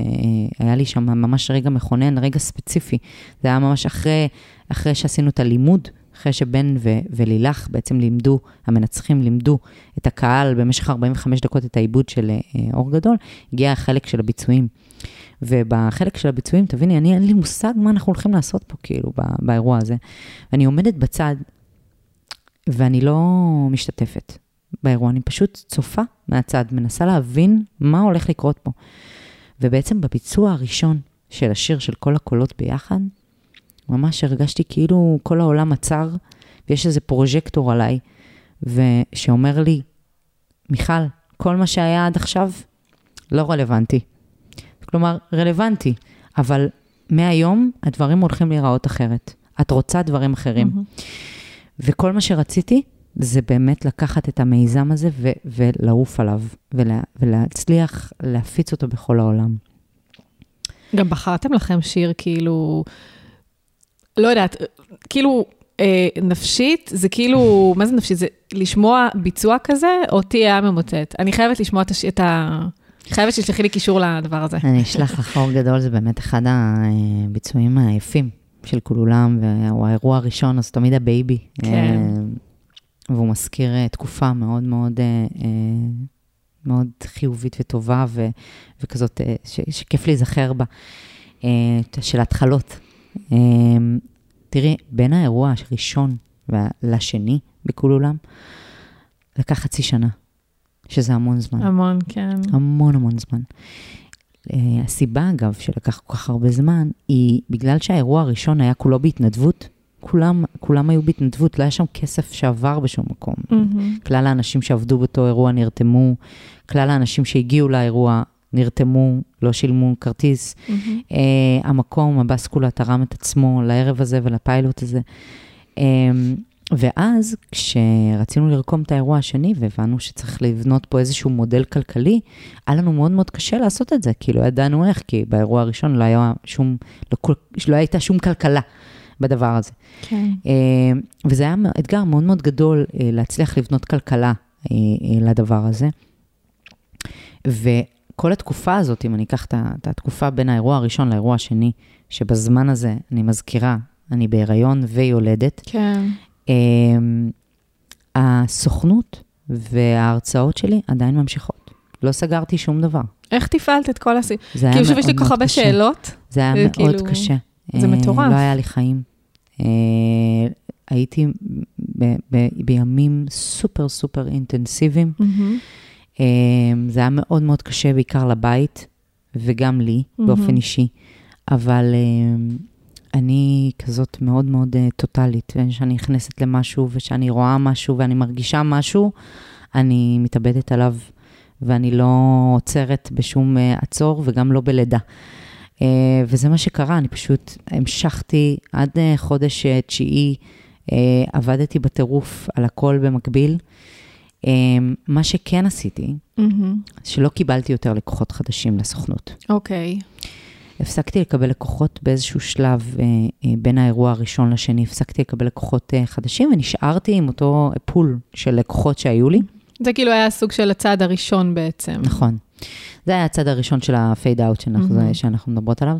אה, היה לי שם ממש רגע מכונן, רגע ספציפי. זה היה ממש אחרי, אחרי שעשינו את הלימוד, אחרי שבן ו- ולילך בעצם לימדו, המנצחים לימדו את הקהל במשך 45 דקות את העיבוד של אה, אור גדול, הגיע החלק של הביצועים. ובחלק של הביצועים, תביני, אני אין לי מושג מה אנחנו הולכים לעשות פה, כאילו, באירוע הזה. ואני עומדת בצד, ואני לא משתתפת באירוע, אני פשוט צופה מהצד, מנסה להבין מה הולך לקרות פה. ובעצם בביצוע הראשון של השיר של כל הקולות ביחד, ממש הרגשתי כאילו כל העולם עצר, ויש איזה פרוז'קטור עליי, ושאומר לי, מיכל, כל מה שהיה עד עכשיו לא רלוונטי. כלומר, רלוונטי, אבל מהיום הדברים הולכים להיראות אחרת. את רוצה דברים אחרים. Mm-hmm. וכל מה שרציתי זה באמת לקחת את המיזם הזה ו- ולעוף עליו, ולה- ולהצליח להפיץ אותו בכל העולם. גם בחרתם לכם שיר כאילו, לא יודעת, כאילו אה, נפשית, זה כאילו, מה זה נפשית? זה לשמוע ביצוע כזה, אותי היה ממוטט. אני חייבת לשמוע את, הש... את ה... חייבת שתשלחי לי קישור לדבר הזה. אני אשלח לך אור גדול, זה באמת אחד הביצועים היפים של כולולם, והוא האירוע הראשון, אז תמיד ה baby. כן. אה, והוא מזכיר אה, תקופה מאוד מאוד... אה, מאוד חיובית וטובה, ו, וכזאת, ש, שכיף להיזכר בה, של התחלות. תראי, בין האירוע הראשון לשני בכולולם, לקח חצי שנה. שזה המון זמן. המון, כן. המון המון זמן. Uh, הסיבה, אגב, שלקח כל כך הרבה זמן, היא בגלל שהאירוע הראשון היה כולו בהתנדבות, כולם, כולם היו בהתנדבות, לא היה שם כסף שעבר בשום מקום. Mm-hmm. כלל האנשים שעבדו באותו אירוע נרתמו, כלל האנשים שהגיעו לאירוע נרתמו, לא שילמו כרטיס. Mm-hmm. Uh, המקום, הבסקולה, תרם את עצמו לערב הזה ולפיילוט הזה. Uh, ואז, כשרצינו לרקום את האירוע השני, והבנו שצריך לבנות פה איזשהו מודל כלכלי, היה לנו מאוד מאוד קשה לעשות את זה, כי לא ידענו איך, כי באירוע הראשון לא, היה שום, לא, לא הייתה שום כלכלה בדבר הזה. כן. אה, וזה היה אתגר מאוד מאוד גדול אה, להצליח לבנות כלכלה אה, לדבר הזה. וכל התקופה הזאת, אם אני אקח את התקופה בין האירוע הראשון לאירוע השני, שבזמן הזה, אני מזכירה, אני בהיריון ויולדת. כן. אמ, הסוכנות וההרצאות שלי עדיין ממשיכות. לא סגרתי שום דבר. איך תפעלת את כל הסיפור? זה היה מאוד מאוד קשה. כאילו, יש לי כל כך הרבה שאלות. זה היה מאוד כאילו... קשה. זה מטורף. לא היה לי חיים. אה, הייתי ב- ב- בימים סופר סופר אינטנסיביים. Mm-hmm. זה היה מאוד מאוד קשה, בעיקר לבית, וגם לי, mm-hmm. באופן אישי. אבל אני כזאת מאוד מאוד uh, טוטאלית, וכשאני נכנסת למשהו ושאני רואה משהו ואני מרגישה משהו, אני מתאבדת עליו, ואני לא עוצרת בשום uh, עצור וגם לא בלידה. Uh, וזה מה שקרה, אני פשוט המשכתי עד uh, חודש uh, תשיעי, uh, עבדתי בטירוף על הכל במקביל. Uh, מה שכן עשיתי, mm-hmm. שלא קיבלתי יותר לקוחות חדשים לסוכנות. אוקיי. Okay. הפסקתי לקבל לקוחות באיזשהו שלב אה, אה, בין האירוע הראשון לשני, הפסקתי לקבל לקוחות אה, חדשים ונשארתי עם אותו פול של לקוחות שהיו לי. זה כאילו היה סוג של הצעד הראשון בעצם. נכון. זה היה הצד הראשון של הפייד אאוט שאנחנו, מהמם. שאנחנו מדברות עליו.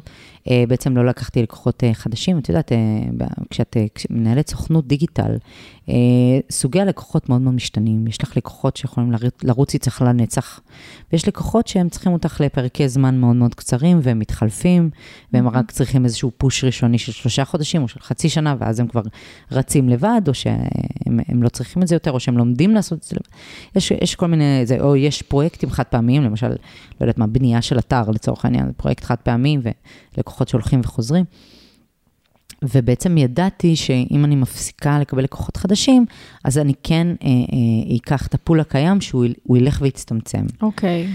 אה, בעצם לא לקחתי לקוחות אה, חדשים. את יודעת, ב- כשאת כש- מנהלת סוכנות דיגיטל, אה, סוגי הלקוחות מאוד מאוד משתנים. יש לך לקוחות שיכולים לרוץ, איתך לנצח, ויש לקוחות שהם צריכים אותך לפרקי זמן מאוד מאוד קצרים, והם מתחלפים, והם רק צריכים איזשהו פוש ראשוני של שלושה חודשים או של חצי שנה, ואז הם כבר רצים לבד, או שהם הם לא צריכים את זה יותר, או שהם לומדים לעשות את זה לבד. יש, יש כל מיני, זה, או יש פרויקטים חד פעמיים, למשל, לא יודעת מה, בנייה של אתר לצורך העניין, זה פרויקט חד פעמי, ולקוחות שהולכים וחוזרים. ובעצם ידעתי שאם אני מפסיקה לקבל לקוחות חדשים, אז אני כן אה, אה, אקח את הפול הקיים, שהוא יל- הוא ילך ויצטמצם. אוקיי.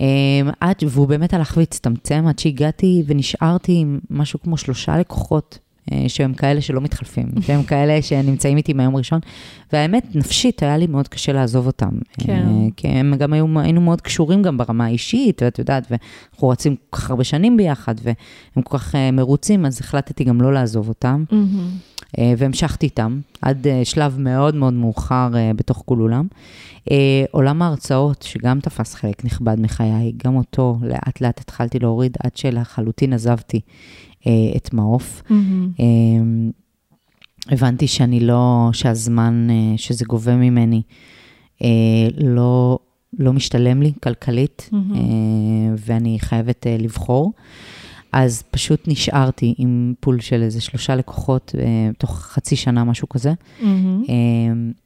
אה, עד, והוא באמת הלך והצטמצם, עד שהגעתי ונשארתי עם משהו כמו שלושה לקוחות, שהם כאלה שלא מתחלפים, [laughs] שהם כאלה שנמצאים איתי מהיום הראשון, והאמת, נפשית, היה לי מאוד קשה לעזוב אותם. כן. אה, כי הם גם היו, היינו מאוד קשורים גם ברמה האישית, ואת יודעת, ואנחנו רצים כל כך הרבה שנים ביחד, והם כל כך אה, מרוצים, אז החלטתי גם לא לעזוב אותם. אה, והמשכתי איתם עד אה, שלב מאוד מאוד מאוחר אה, בתוך כולולם. אה, עולם ההרצאות, שגם תפס חלק נכבד מחיי, גם אותו לאט לאט התחלתי להוריד עד שלחלוטין עזבתי אה, את מעוף. מהמם. אה, הבנתי שאני לא, שהזמן אה, שזה גובה ממני אה, לא, לא משתלם לי כלכלית, מהמם. אה, ואני חייבת אה, לבחור. אז פשוט נשארתי עם פול של איזה שלושה לקוחות, אה, תוך חצי שנה, משהו כזה, מהמם. אה,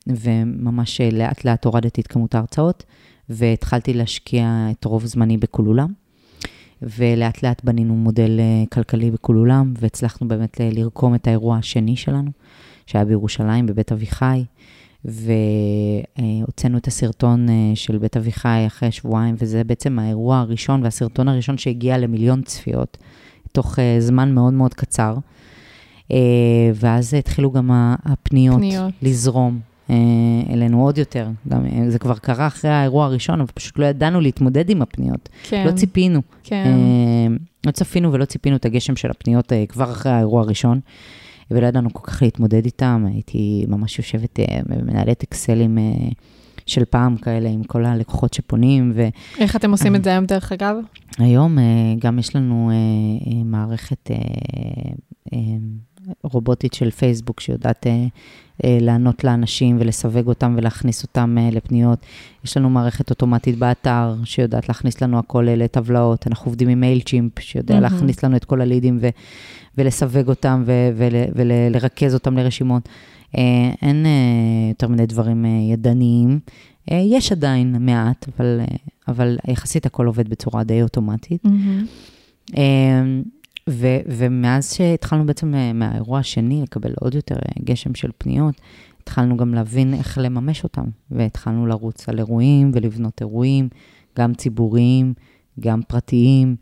וממש אה, לאט לאט הורדתי את כמות ההרצאות, והתחלתי להשקיע את רוב זמני בכולולם. ולאט לאט בנינו מודל אה, כלכלי בכולולם, והצלחנו באמת ל- לרקום את האירוע השני שלנו, שהיה בירושלים, בבית אביחי, והוצאנו את הסרטון אה, של בית אביחי אחרי שבועיים, וזה בעצם האירוע הראשון והסרטון הראשון שהגיע למיליון צפיות, תוך אה, זמן מאוד מאוד קצר. אה, ואז התחילו גם הפניות פניות. לזרום אה, אלינו עוד יותר. גם, אה, זה כבר קרה אחרי האירוע הראשון, אבל פשוט לא ידענו להתמודד עם הפניות. כן. לא ציפינו. כן. אה, לא צפינו ולא ציפינו את הגשם של הפניות אה, כבר אחרי האירוע הראשון, ולא ידענו כל כך להתמודד איתם. הייתי ממש יושבת, אה, מנהלת אקסלים אה, של פעם כאלה, עם כל הלקוחות שפונים, איך אתם עושים את זה היום, דרך אגב? והיום אה, גם יש לנו אה, אה, מערכת אה, אה, רובוטית של פייסבוק שיודעת אה, אה, לענות לאנשים ולסווג אותם ולהכניס אותם אה, לפניות. יש לנו מערכת אוטומטית באתר שיודעת להכניס לנו הכל אה, לטבלאות. אנחנו עובדים עם מייל צ'ימפ שיודע מהמם. להכניס לנו את כל הלידים ו- ולסווג אותם ו- ול- ולרכז אותם לרשימות. אה, אין אה, יותר מדי דברים אה, ידניים. אה, יש עדיין מעט, אבל, אה, אבל יחסית הכל עובד בצורה די אוטומטית. מהמם. ו- ומאז שהתחלנו בעצם אה, מהאירוע השני לקבל עוד יותר אה, גשם של פניות, התחלנו גם להבין איך לממש אותם, והתחלנו לרוץ על אירועים ולבנות אירועים, גם ציבוריים, גם פרטיים.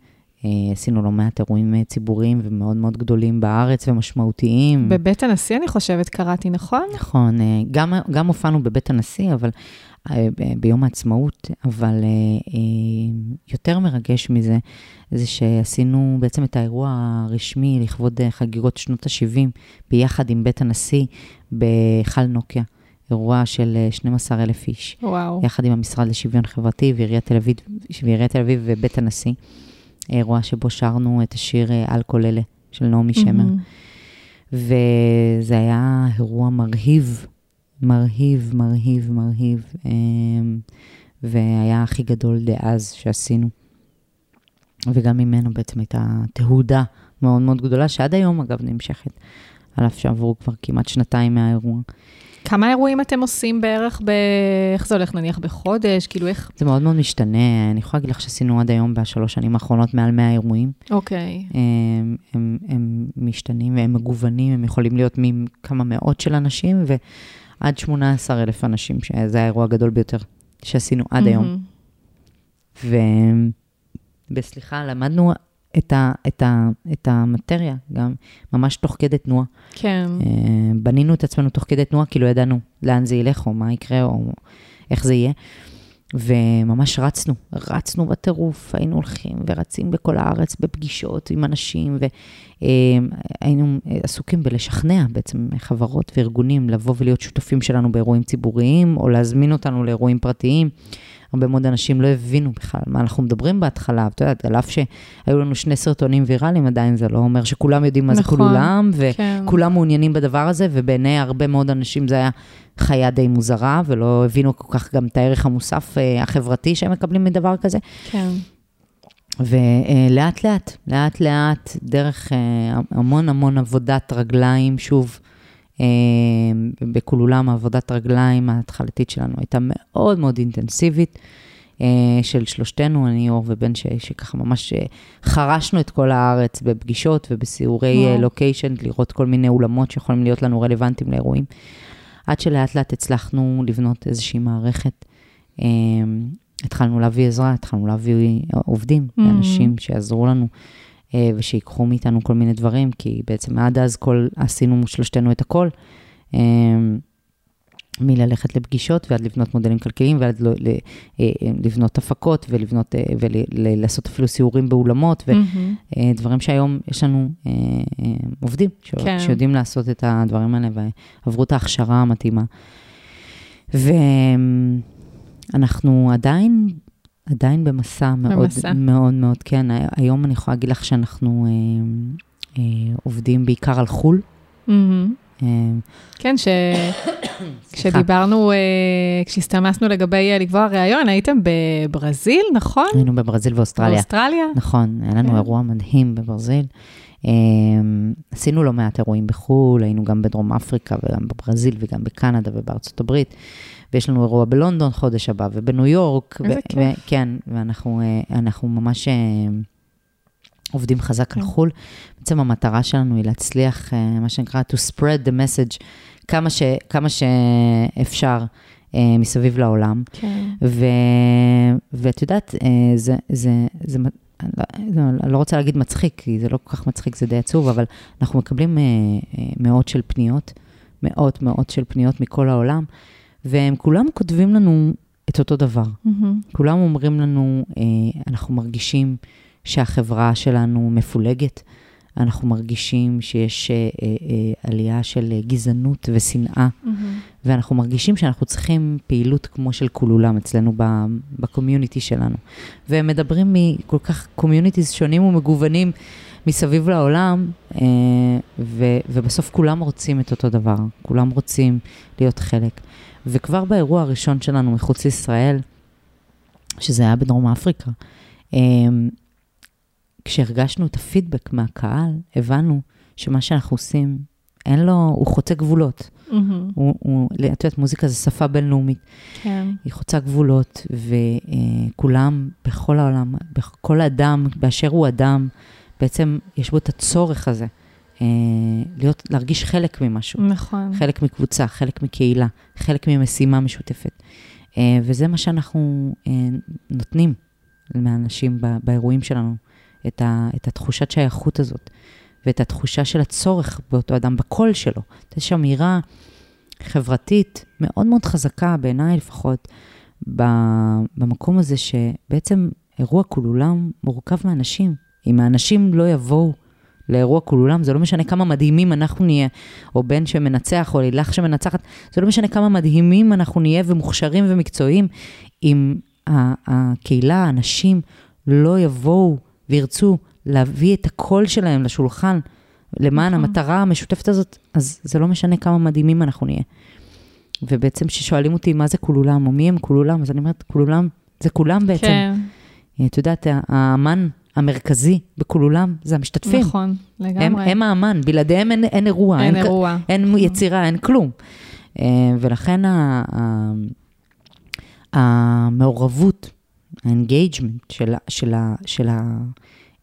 אה, עשינו לא מעט אירועים אה, ציבוריים ומאוד מאוד גדולים בארץ ומשמעותיים. בבית הנשיא, אני חושבת, קראתי, נכון? נכון, אה, גם, גם הופענו בבית הנשיא, אבל ביום העצמאות, אבל יותר מרגש מזה, זה שעשינו בעצם את האירוע הרשמי לכבוד חגיגות שנות ה-70, ביחד עם בית הנשיא בהיכל נוקיה, אירוע של אה, 12,000 איש, וואו. יחד עם המשרד לשוויון חברתי ועיריית תל אביב, ועיריית תל אביב ובית הנשיא, אירוע שבו שרנו את השיר אה, על כל אלה של נעמי שמר. מהמם. וזה היה אירוע מרהיב, מרהיב, מרהיב, מרהיב, אמ, והיה הכי גדול דאז שעשינו. וגם ממנו בעצם הייתה תהודה מאוד מאוד גדולה, שעד היום, אגב, נמשכת, על אף שעברו כבר כמעט שנתיים מהאירוע. כמה אירועים אתם עושים בערך ב... איך זה הולך, נניח, בחודש? כאילו, איך... זה מאוד מאוד משתנה, אני יכולה להגיד לך שעשינו עד היום, בשלוש שנים האחרונות, מעל 100 אירועים. אוקיי. הם, הם, הם משתנים והם מגוונים, הם יכולים להיות מכמה מאות של אנשים ועד 18 אלף אנשים, שזה האירוע הגדול ביותר שעשינו עד היום. מהמם. ו... וסליחה, למדנו את, ה, את, ה, את המטריה גם ממש תוך כדי תנועה. כן. אה, בנינו את עצמנו תוך כדי תנועה, כי לא ידענו לאן זה ילך, או מה יקרה, או איך זה יהיה. וממש רצנו, רצנו בטירוף, היינו הולכים ורצים בכל הארץ בפגישות עם אנשים, והיינו עסוקים בלשכנע בעצם חברות וארגונים לבוא ולהיות שותפים שלנו באירועים ציבוריים, או להזמין אותנו לאירועים פרטיים. הרבה מאוד אנשים לא הבינו בכלל מה אנחנו מדברים בהתחלה. את יודעת, על אף שהיו לנו שני סרטונים ויראליים, עדיין זה לא אומר שכולם יודעים מה זה נכון, כולם, כן. וכולם מעוניינים בדבר הזה, ובעיני הרבה מאוד אנשים זה היה חיה די מוזרה, ולא הבינו כל כך גם את הערך המוסף אה, החברתי שהם מקבלים מדבר כזה. כן. ולאט לאט, לאט לאט, דרך אה, המון המון עבודת רגליים, שוב, בכולולם עבודת רגליים ההתחלתית שלנו הייתה מאוד מאוד אינטנסיבית, אה, של שלושתנו, אני, אור ובן, ש- שככה ממש אה, חרשנו את כל הארץ בפגישות ובסיורי וואו. אה, לוקיישן, לראות כל מיני אולמות שיכולים להיות לנו רלוונטיים לאירועים, עד שלאט לאט הצלחנו לבנות איזושהי מערכת. אה, התחלנו להביא עזרה, התחלנו להביא עובדים, Mm. אנשים שיעזרו לנו ושיקחו מאיתנו כל מיני דברים, כי בעצם עד אז כל, עשינו שלושתנו את הכל. אה, מללכת לפגישות ועד לבנות מודלים כלכליים ועד לא- ל- אה, אה, לבנות הפקות ולבנות ולעשות אפילו סיורים באולמות. ודברים שהיום יש לנו אה, אה, עובדים כן. שיודעים לעשות את הדברים האלה ועברו את ההכשרה המתאימה. ואנחנו עדיין, עדיין במסע מאוד במסע. מאוד מאוד, כן, היום אני יכולה להגיד לך שאנחנו אה, אה, עובדים בעיקר על חו"ל. מהמם. אה, כן, ש... [coughs] כשדיברנו, אה, כשהסתמסנו לגבי אה, לקבוע ראיון, הייתם בברזיל, נכון? היינו בברזיל ואוסטרליה. באוסטרליה? נכון, היה לנו כן. אירוע מדהים בברזיל. Um, עשינו לא מעט אירועים בחו"ל, היינו גם בדרום אפריקה וגם בברזיל וגם בקנדה ובארצות הברית. ויש לנו אירוע בלונדון חודש הבא ובניו יורק. איזה ו- כיף. ו- כן, ואנחנו אה, אנחנו ממש אה, עובדים חזק על כן. חו"ל. בעצם המטרה שלנו היא להצליח, אה, מה שנקרא, to spread the message כמה, ש, כמה שאפשר מסביב לעולם. כן. ו... ואת יודעת, זה, זה, זה, אני לא- זה, אני לא רוצה להגיד מצחיק, כי זה לא כל כך מצחיק, זה די עצוב, אבל אנחנו מקבלים מאות של פניות, מאות מאות של פניות מכל העולם, והם כולם כותבים לנו את אותו דבר. מהמם. כולם אומרים לנו, אה, אנחנו מרגישים שהחברה שלנו מפולגת, אנחנו מרגישים שיש אה, אה, אה, עלייה של אה, גזענות ושנאה. מהמם. ואנחנו מרגישים שאנחנו צריכים פעילות כמו של כולולם אצלנו ב community שלנו. והם מדברים מכל כך communities שונים ומגוונים מסביב לעולם, אה, ו- ובסוף כולם רוצים את אותו דבר, כולם רוצים להיות חלק. וכבר באירוע הראשון שלנו מחוץ לישראל, שזה היה בדרום אפריקה, אה, כשהרגשנו את הפידבק מהקהל, הבנו שמה שאנחנו עושים, אין לו, הוא חוצה גבולות. מהמם. הוא, הוא, את יודעת, מוזיקה זה שפה בינלאומית, כן. היא חוצה גבולות, וכולם בכל העולם, כל אדם, באשר הוא אדם, בעצם יש בו את הצורך הזה, להיות, להרגיש חלק ממשהו, נכון. חלק מקבוצה, חלק מקהילה, חלק ממשימה משותפת. אה, וזה מה שאנחנו אה, נותנים לאנשים ב- באירועים שלנו, את, ה, את התחושת שייכות הזאת, ואת התחושה של הצורך באותו אדם, בקול שלו. יש אמירה חברתית מאוד מאוד חזקה, בעיניי לפחות, במקום הזה שבעצם אירוע כולולם מורכב מאנשים. אם האנשים לא יבואו לאירוע כולולם, זה לא משנה כמה מדהימים אנחנו נהיה, או בן שמנצח, או לילך שמנצחת, זה לא משנה כמה מדהימים אנחנו נהיה ומוכשרים ומקצועיים, אם הקהילה, האנשים, לא יבואו וירצו להביא את הקול שלהם לשולחן, למען נכון. המטרה המשותפת הזאת, אז זה לא משנה כמה מדהימים אנחנו נהיה. ובעצם כששואלים אותי מה זה כולולם, או מי הם כולולם, אז אני אומרת, כולולם, זה כולם בעצם. כן, את יודעת, האמן המרכזי בכולולם זה המשתתפים. נכון, הם, לגמרי. הם האמן, בלעדיהם אין, אין אירוע, אין כ- אירוע. אין יצירה, אין כלום. אה, ולכן ה- ה- המעורבות, ה engagement של, ה- של, ה- של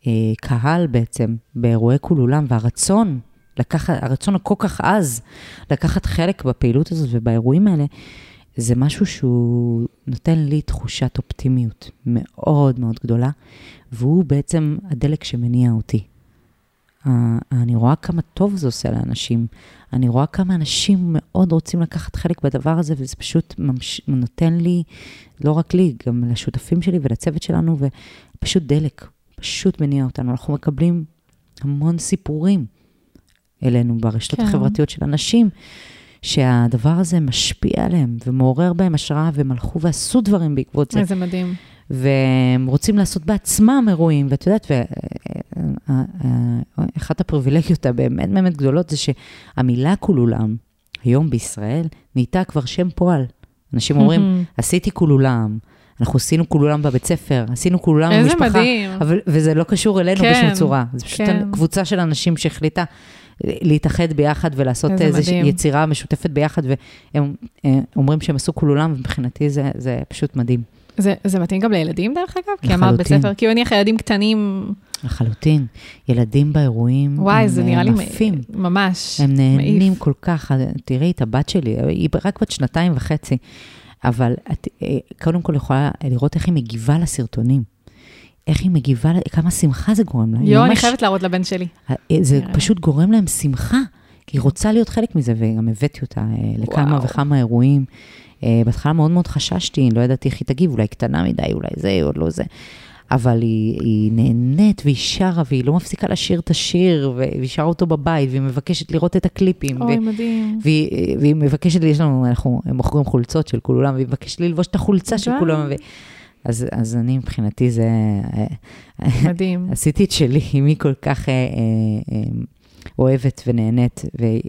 הקהל בעצם באירועי כולולם, והרצון, לקחת, הרצון הכל כך עז לקחת חלק בפעילות הזאת ובאירועים האלה, זה משהו שהוא נותן לי תחושת אופטימיות מאוד מאוד גדולה, והוא בעצם הדלק שמניע אותי. אני רואה כמה טוב זה עושה לאנשים. אני רואה כמה אנשים מאוד רוצים לקחת חלק בדבר הזה, וזה פשוט ממש, נותן לי, לא רק לי, גם לשותפים שלי ולצוות שלנו, ופשוט דלק, פשוט מניע אותנו. אנחנו מקבלים המון סיפורים אלינו ברשתות כן. החברתיות של אנשים, שהדבר הזה משפיע עליהם ומעורר בהם השראה, והם הלכו ועשו דברים בעקבות זה. איזה מדהים. והם רוצים לעשות בעצמם אירועים, ואת יודעת, ואחת הפריבילגיות הבאמת באמת גדולות זה שהמילה כולולם, היום בישראל, נהייתה כבר שם פועל. אנשים אומרים, [laughs] עשיתי כולולם, אנחנו עשינו כולולם בבית ספר, עשינו כולולם במשפחה. איזה מדהים. אבל, וזה לא קשור אלינו כן, בשום צורה. זה פשוט כן. קבוצה של אנשים שהחליטה להתאחד ביחד ולעשות איזה איזו מדהים. יצירה משותפת ביחד, והם אה, אומרים שהם עשו כולולם, ומבחינתי זה, זה פשוט מדהים. זה, זה מתאים גם לילדים דרך אגב? כי אמרת בית לחלוטין. ספר, כי מניח ילדים קטנים, לחלוטין. ילדים באירועים, וואי, זה אה, נראה לי מ- עפים. ממש הם נהנים מעיף. כל כך, תראי את הבת שלי, היא רק בת שנתיים וחצי, אבל את אה, קודם כל יכולה לראות איך היא מגיבה לסרטונים. איך היא מגיבה, כמה שמחה זה גורם לה. יואו, אני חייבת להראות לבן שלי. זה נראה. פשוט גורם להם שמחה, כי היא רוצה להיות חלק מזה, וגם הבאתי אותה אה, לכמה וואו. וכמה אירועים. אה, בהתחלה מאוד מאוד חששתי, לא ידעתי איך היא תגיב, אולי קטנה מדי, אולי זה, עוד לא זה. אבל היא, היא נהנית והיא שרה, והיא לא מפסיקה לשיר את השיר, והיא שרה אותו בבית, והיא מבקשת לראות את הקליפים. אוי, ו- מדהים. והיא, והיא מבקשת יש לנו, אנחנו מוכרים חולצות של כולם, והיא מבקשת ללבוש את החולצה של. כולם. ו... אז, אז אני, מבחינתי, זה... אה, מדהים. [laughs] עשיתי את שלי, אם היא כל כך אה, אה, אה, אוהבת ונהנית.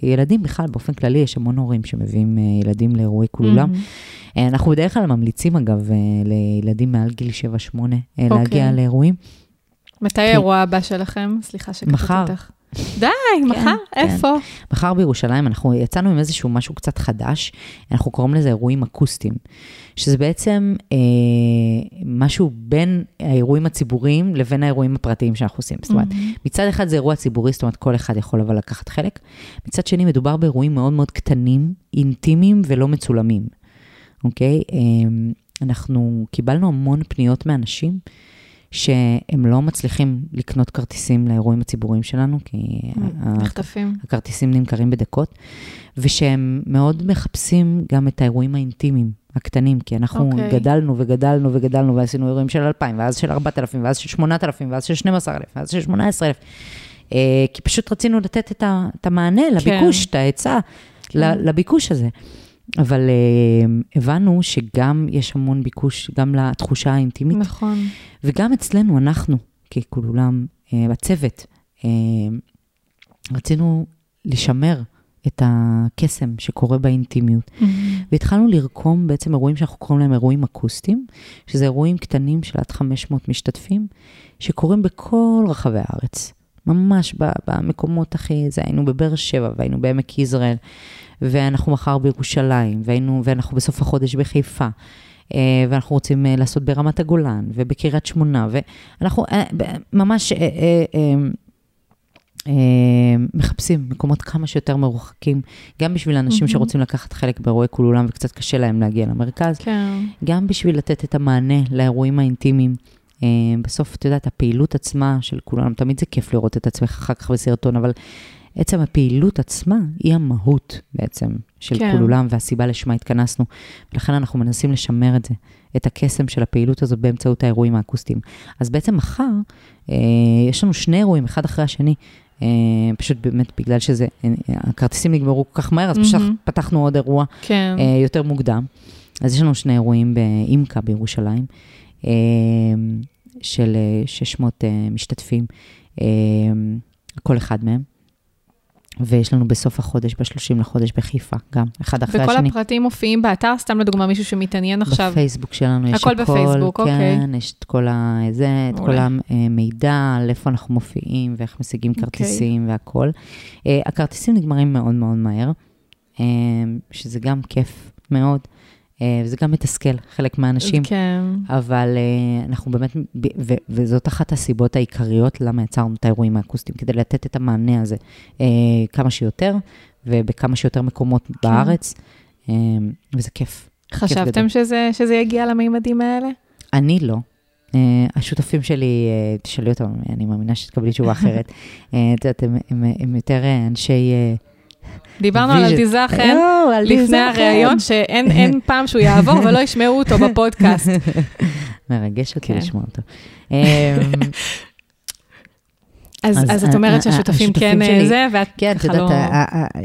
וילדים בכלל, באופן כללי, יש המון הורים שמביאים אה, ילדים לאירועי כולולם. מהמם. אה, אנחנו בדרך כלל ממליצים, אגב, אה, לילדים מעל גיל 7-8 אה, אוקיי. להגיע לאירועים. מתי האירוע הבא שלכם? סליחה שקטעתי מחר. אותך. די, מחר? כן. איפה? מחר בירושלים אנחנו יצאנו עם איזשהו משהו קצת חדש, אנחנו קוראים לזה אירועים אקוסטיים, שזה בעצם אה, משהו בין האירועים הציבוריים לבין האירועים הפרטיים שאנחנו עושים. זאת אומרת, מצד אחד זה אירוע ציבורי, זאת אומרת, כל אחד יכול אבל לקחת חלק. מצד שני, מדובר באירועים מאוד מאוד קטנים, אינטימיים ולא מצולמים, אוקיי? אה, אנחנו קיבלנו המון פניות מאנשים. שהם לא מצליחים לקנות כרטיסים לאירועים הציבוריים שלנו, כי נחטפים. הכרטיסים נמכרים בדקות, ושהם מאוד מחפשים גם את האירועים האינטימיים, הקטנים, כי אנחנו אוקיי. okay. גדלנו וגדלנו וגדלנו, ועשינו אירועים של 2,000, ואז של 4,000, ואז של 8,000, ואז של 12,000, ואז של 18,000. אה, כי פשוט רצינו לתת את, המענה לביקוש, את ההיצע כן. לביקוש הזה. אבל אה, הבנו שגם יש המון ביקוש, גם לתחושה האינטימית, נכון. וגם אצלנו, אנחנו, ככולם, אה, בצוות, אה, רצינו לשמר את הקסם שקורה באינטימיות. והתחלנו לרקום בעצם אירועים שאנחנו קוראים להם אירועים אקוסטיים, שזה אירועים קטנים של עד 500 משתתפים, שקורים בכל רחבי הארץ. ממש במקומות הכי, זה היינו בבאר שבע והיינו בעמק יזרעאל, ואנחנו מחר בירושלים, והיינו, ואנחנו בסוף החודש בחיפה. אה, ואנחנו רוצים אה, לעשות ברמת הגולן ובקריית שמונה, ואנחנו אה, ממש מחפשים מקומות כמה שיותר מרוחקים, גם בשביל אנשים. שרוצים לקחת חלק באירועי כולולם וקצת קשה להם להגיע למרכז, כן. גם בשביל לתת את המענה לאירועים האינטימיים. אה, בסוף, את יודעת, הפעילות עצמה של כולם, תמיד זה כיף לראות את עצמך אחר כך בסרטון, אבל עצם הפעילות עצמה היא המהות בעצם של כן. כולולם והסיבה לשמה התכנסנו. ולכן אנחנו מנסים לשמר את זה, את הקסם של הפעילות הזאת באמצעות האירועים האקוסטיים. אז בעצם מחר, אה, יש לנו שני אירועים, אחד אחרי השני. אה, פשוט באמת בגלל שזה, אה, הכרטיסים נגמרו כל כך מהר, אז פשוט מהמם. פתחנו עוד אירוע כן. אה, יותר מוקדם. אז יש לנו שני אירועים באימקה בירושלים, של אה, 600 אה, משתתפים, אה, כל אחד מהם. ויש לנו בסוף החודש, ב-30 לחודש בחיפה, גם, אחד אחרי וכל השני. הפרטים מופיעים באתר, סתם לדוגמה מישהו שמתעניין עכשיו. בפייסבוק שלנו יש הכל הכל, בפייסבוק, אוקיי. כן, יש את כל, ה, זה, את כל. המידע על איפה אנחנו מופיעים ואיך משיגים אוקיי. כרטיסים והכל. אה, הכרטיסים נגמרים מאוד מאוד מהר, אה, שזה גם כיף מאוד, אה, וזה גם מתסכל חלק מהאנשים. כן. אבל uh, אנחנו באמת, ו- וזאת אחת הסיבות העיקריות למה יצרנו את האירועים האקוסטיים, כדי לתת את המענה הזה uh, כמה שיותר, ובכמה שיותר מקומות כן. בארץ, וזה כיף. חשבתם. שזה, שזה יגיע למימדים האלה? אני לא. Uh, השותפים שלי, uh, תשאלי אותם, אני מאמינה שתקבלי תשובה אחרת. [laughs] את יודעת, הם, הם, הם יותר אנשי... Uh, דיברנו על. אלטיזה חן יואו, על לפני חן. הריאיון, שאין אין [laughs] פעם שהוא יעבור ולא ישמעו אותו בפודקאסט. [laughs] מרגש אותי כן. לשמוע אותו. אמ, אז, את אומרת שהשותפים השותפים כן אה, זה, ואת כן, את ככה יודעת, לא...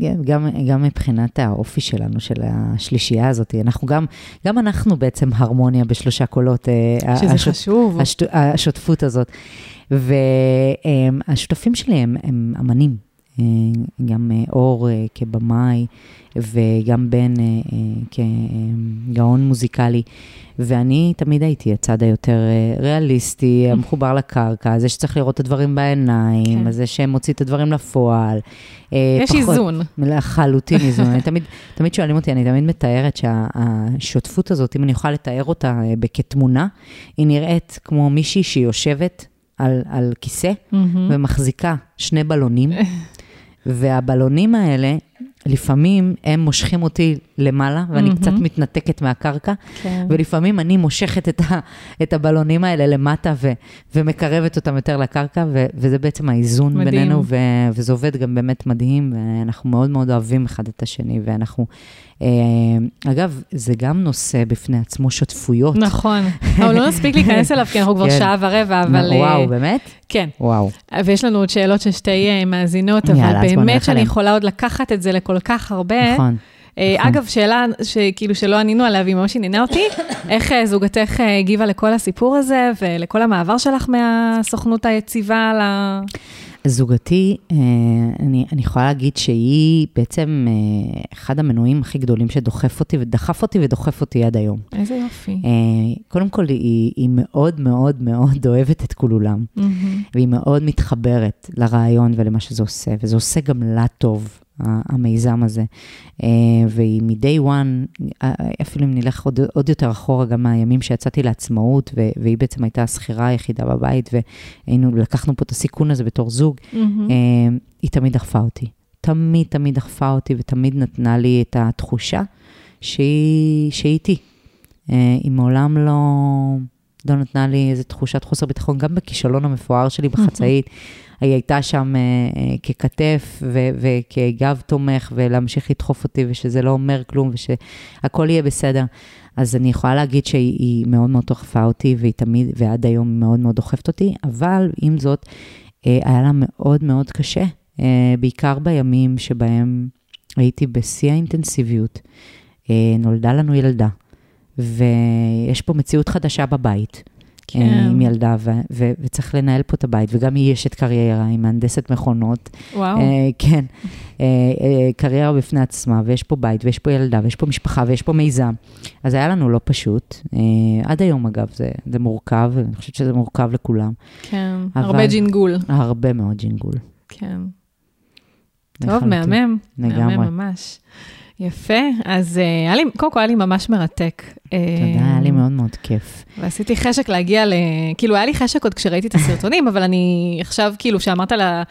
כן, גם, גם מבחינת האופי שלנו, של השלישייה הזאת, אנחנו גם, גם אנחנו בעצם הרמוניה בשלושה קולות. אה, שזה חשוב. השותפות הזאת. והשותפים שלי הם, הם אמנים, גם אה, אור אה, כבמאי וגם בן אה, אה, כגאון מוזיקלי. ואני תמיד הייתי הצד היותר אה, ריאליסטי, [laughs] המחובר לקרקע, זה שצריך לראות את הדברים בעיניים, כן. זה שמוציא את הדברים לפועל. אה, יש פחות- איזון. לחלוטין [laughs] איזון. אני תמיד, תמיד שואלים אותי, אני תמיד מתארת שהשותפות הזאת, אם אני יכולה לתאר אותה אה, כתמונה, היא נראית כמו מישהי שיושבת על, על כיסא מהמם. ומחזיקה שני בלונים, [laughs] והבלונים האלה, לפעמים הם מושכים אותי למעלה, ואני מהמם. קצת מתנתקת מהקרקע, כן. ולפעמים אני מושכת את, ה, את הבלונים האלה למטה ו, ומקרבת אותם יותר לקרקע, ו, וזה בעצם האיזון מדהים. בינינו, ו, וזה עובד גם באמת מדהים, ואנחנו מאוד מאוד אוהבים אחד את השני, ואנחנו, אגב, זה גם נושא בפני עצמו, שותפויות. נכון, [laughs] אבל לא נספיק להיכנס אליו, כי אנחנו כבר כן. שעה ורבע, אבל... אה, וואו, באמת? כן, וואו. ויש לנו עוד שאלות של שתי אה, מאזינות, אבל באמת שאני. יכולה עוד לקחת את זה לכל כך הרבה. נכון. אה, נכון. אגב, שאלה שכאילו שלא ענינו עליה והיא ממש עניינה אותי, [coughs] איך אה, זוגתך אה, הגיבה לכל הסיפור הזה ולכל המעבר שלך מהסוכנות היציבה ל... זוגתי, אה, אני, אני יכולה להגיד שהיא בעצם אה, אחד המנועים הכי גדולים שדוחף אותי, ודחף אותי ודוחף אותי עד היום. איזה יופי. אה, קודם כל, היא, היא מאוד מאוד מאוד אוהבת את כולולם, מהמם. והיא מאוד מתחברת לרעיון ולמה שזה עושה, וזה עושה גם לה טוב, המיזם הזה. אה, והיא מ-day one, אה, אפילו אם נלך עוד, עוד יותר אחורה, גם מהימים שיצאתי לעצמאות, והיא בעצם הייתה השכירה היחידה בבית, והיינו, לקחנו פה את הסיכון הזה בתור זוג, מהמם. אה, היא תמיד דחפה אותי. תמיד, תמיד דחפה אותי, ותמיד נתנה לי את התחושה שהיא, שהיא איתי. היא מעולם לא, לא נתנה לי איזו תחושת חוסר ביטחון, גם בכישלון המפואר שלי בחצאית. היא הייתה שם אה, אה, ככתף ו- וכגב תומך, ולהמשיך לדחוף אותי, ושזה לא אומר כלום, ושהכול יהיה בסדר. אז אני יכולה להגיד שהיא היא מאוד מאוד דחפה אותי, והיא תמיד, ועד היום היא מאוד מאוד דוחפת אותי, אבל עם זאת, אה, היה לה מאוד מאוד קשה, בעיקר בימים שבהם הייתי בשיא האינטנסיביות. נולדה לנו ילדה, ויש פה מציאות חדשה בבית. כן. עם ילדה, ו- ו- וצריך לנהל פה את הבית, וגם היא אשת קריירה, היא מהנדסת מכונות. וואו. אה, כן, אה, אה, קריירה בפני עצמה, ויש פה בית, ויש פה ילדה, ויש פה משפחה, ויש פה מיזם. אז היה לנו לא פשוט. אה, עד היום, אגב, זה, זה מורכב, ואני חושבת שזה מורכב לכולם. כן, אבל- הרבה ג'ינגול. הרבה מאוד ג'ינגול. כן. טוב. מהמם. לגמרי. מהמם ממש. יפה, אז אה, היה לי, קודם כל היה לי ממש מרתק. תודה, היה לי מאוד מאוד כיף. ועשיתי חשק להגיע ל... כאילו, היה לי חשק עוד כשראיתי את הסרטונים, אבל אני עכשיו, כאילו, שאמרת על, ה...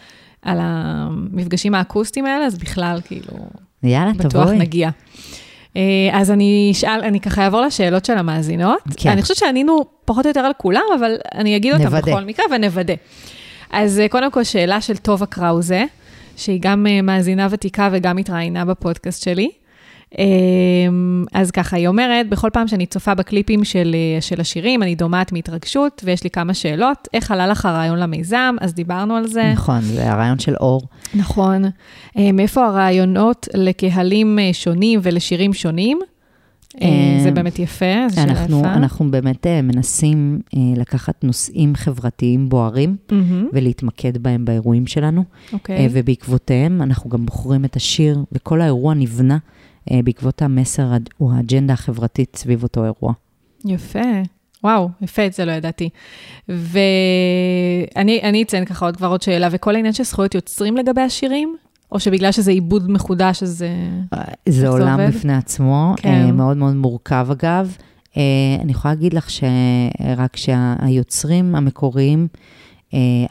על המפגשים האקוסטיים האלה, אז בכלל, כאילו, יאללה, בטוח תבואי. נגיע. אה, אז אני אשאל, אני ככה אעבור לשאלות של המאזינות. כן. אני חושבת שענינו פחות או יותר על כולם, אבל אני אגיד אותם נוודא. בכל מקרה ונוודא. אז אה, קודם כל, שאלה של טובה קראוזה, שהיא גם אה, מאזינה ותיקה וגם התראיינה בפודקאסט שלי. אה, אז ככה, היא אומרת, בכל פעם שאני צופה בקליפים של, אה, של השירים, אני דומעת מהתרגשות, ויש לי כמה שאלות. איך עלה לך הרעיון למיזם? אז דיברנו על זה. נכון, זה הרעיון של אור. נכון. מאיפה הרעיונות לקהלים אה, שונים ולשירים שונים? אה, אה, זה באמת יפה, זו שאלה אנחנו, יפה. אנחנו באמת אה, מנסים לקחת נושאים חברתיים בוערים מהמם, ולהתמקד בהם באירועים שלנו, אוקיי. ובעקבותיהם אנחנו גם בוחרים את השיר, וכל האירוע נבנה בעקבות המסר או האג'נדה החברתית סביב אותו אירוע. יפה. וואו, יפה, את זה לא ידעתי. ואני אני אציין ככה עוד כבר עוד שאלה, וכל העניין של זכויות יוצרים לגבי השירים? או שבגלל שזה עיבוד מחודש, אז... אה, זה זה עולם עובד? בפני עצמו, כן. אה, מאוד מאוד מורכב אגב. אה, אני יכולה להגיד לך שרק שהיוצרים המקוריים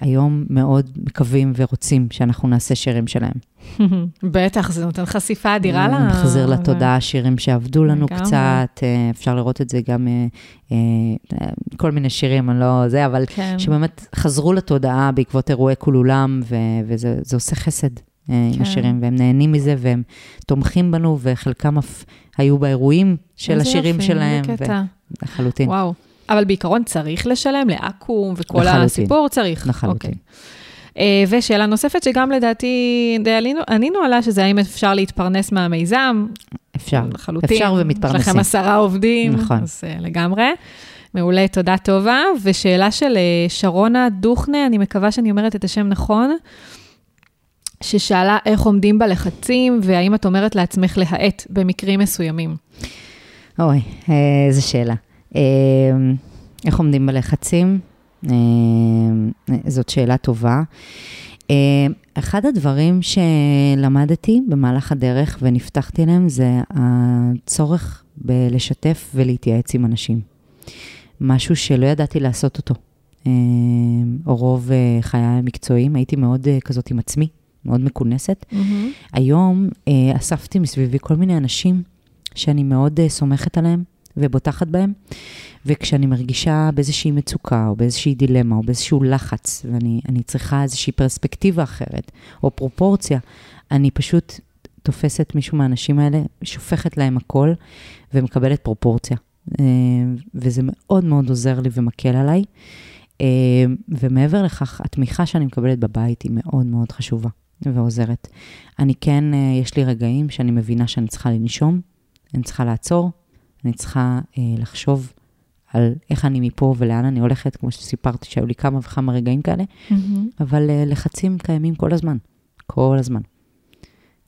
היום מאוד מקווים ורוצים שאנחנו נעשה שירים שלהם. [laughs] בטח, זה נותן חשיפה אדירה ל... מחזיר לתודעה שירים שעבדו לנו. קצת, אפשר לראות את זה גם, כל מיני שירים, אני לא זה, אבל כן. שבאמת חזרו לתודעה בעקבות אירועי כולולם, ו- וזה זה עושה חסד כן. עם השירים, והם נהנים מזה, והם תומכים בנו, וחלקם אף היו באירועים של השירים יופי, שלהם, איזה קטע. לחלוטין. וואו. אבל בעיקרון צריך לשלם לאקו"ם וכל לחלוטין. הסיפור צריך. לחלוטין. אוקיי. אה, ושאלה נוספת, שגם לדעתי די עלינו, ענינו עליה, שזה האם אפשר להתפרנס מהמיזם. אפשר, לחלוטין. אפשר ומתפרנסים. יש לכם עשרה עובדים. נכון. אז uh, לגמרי. מעולה, תודה טובה. ושאלה של שרונה דוכנה, אני מקווה שאני אומרת את השם נכון, ששאלה איך עומדים בלחצים, והאם את אומרת לעצמך להאט במקרים מסוימים. אוי, אה, איזה שאלה. אה, איך עומדים בלחצים? אה, זאת שאלה טובה. אחד הדברים שלמדתי במהלך הדרך ונפתחתי אליהם זה הצורך בלשתף ולהתייעץ עם אנשים. משהו שלא ידעתי לעשות אותו. או רוב חיי המקצועיים, הייתי מאוד כזאת עם עצמי, מאוד מכונסת. היום אה, אספתי מסביבי כל מיני אנשים שאני מאוד אה, סומכת עליהם ובוטחת בהם, וכשאני מרגישה באיזושהי מצוקה, או באיזושהי דילמה, או באיזשהו לחץ, ואני אני צריכה איזושהי פרספקטיבה אחרת, או פרופורציה, אני פשוט תופסת מישהו מהאנשים האלה, שופכת להם הכל, ומקבלת פרופורציה. אה, וזה מאוד מאוד עוזר לי ומקל עליי. אה, ומעבר לכך, התמיכה שאני מקבלת בבית היא מאוד מאוד חשובה ועוזרת. אני כן, אה, יש לי רגעים שאני מבינה שאני צריכה לנשום, אני צריכה לעצור, אני צריכה אה, לחשוב על איך אני מפה ולאן אני הולכת, כמו שסיפרתי שהיו לי כמה וכמה רגעים כאלה, אבל אה, לחצים קיימים כל הזמן, כל הזמן.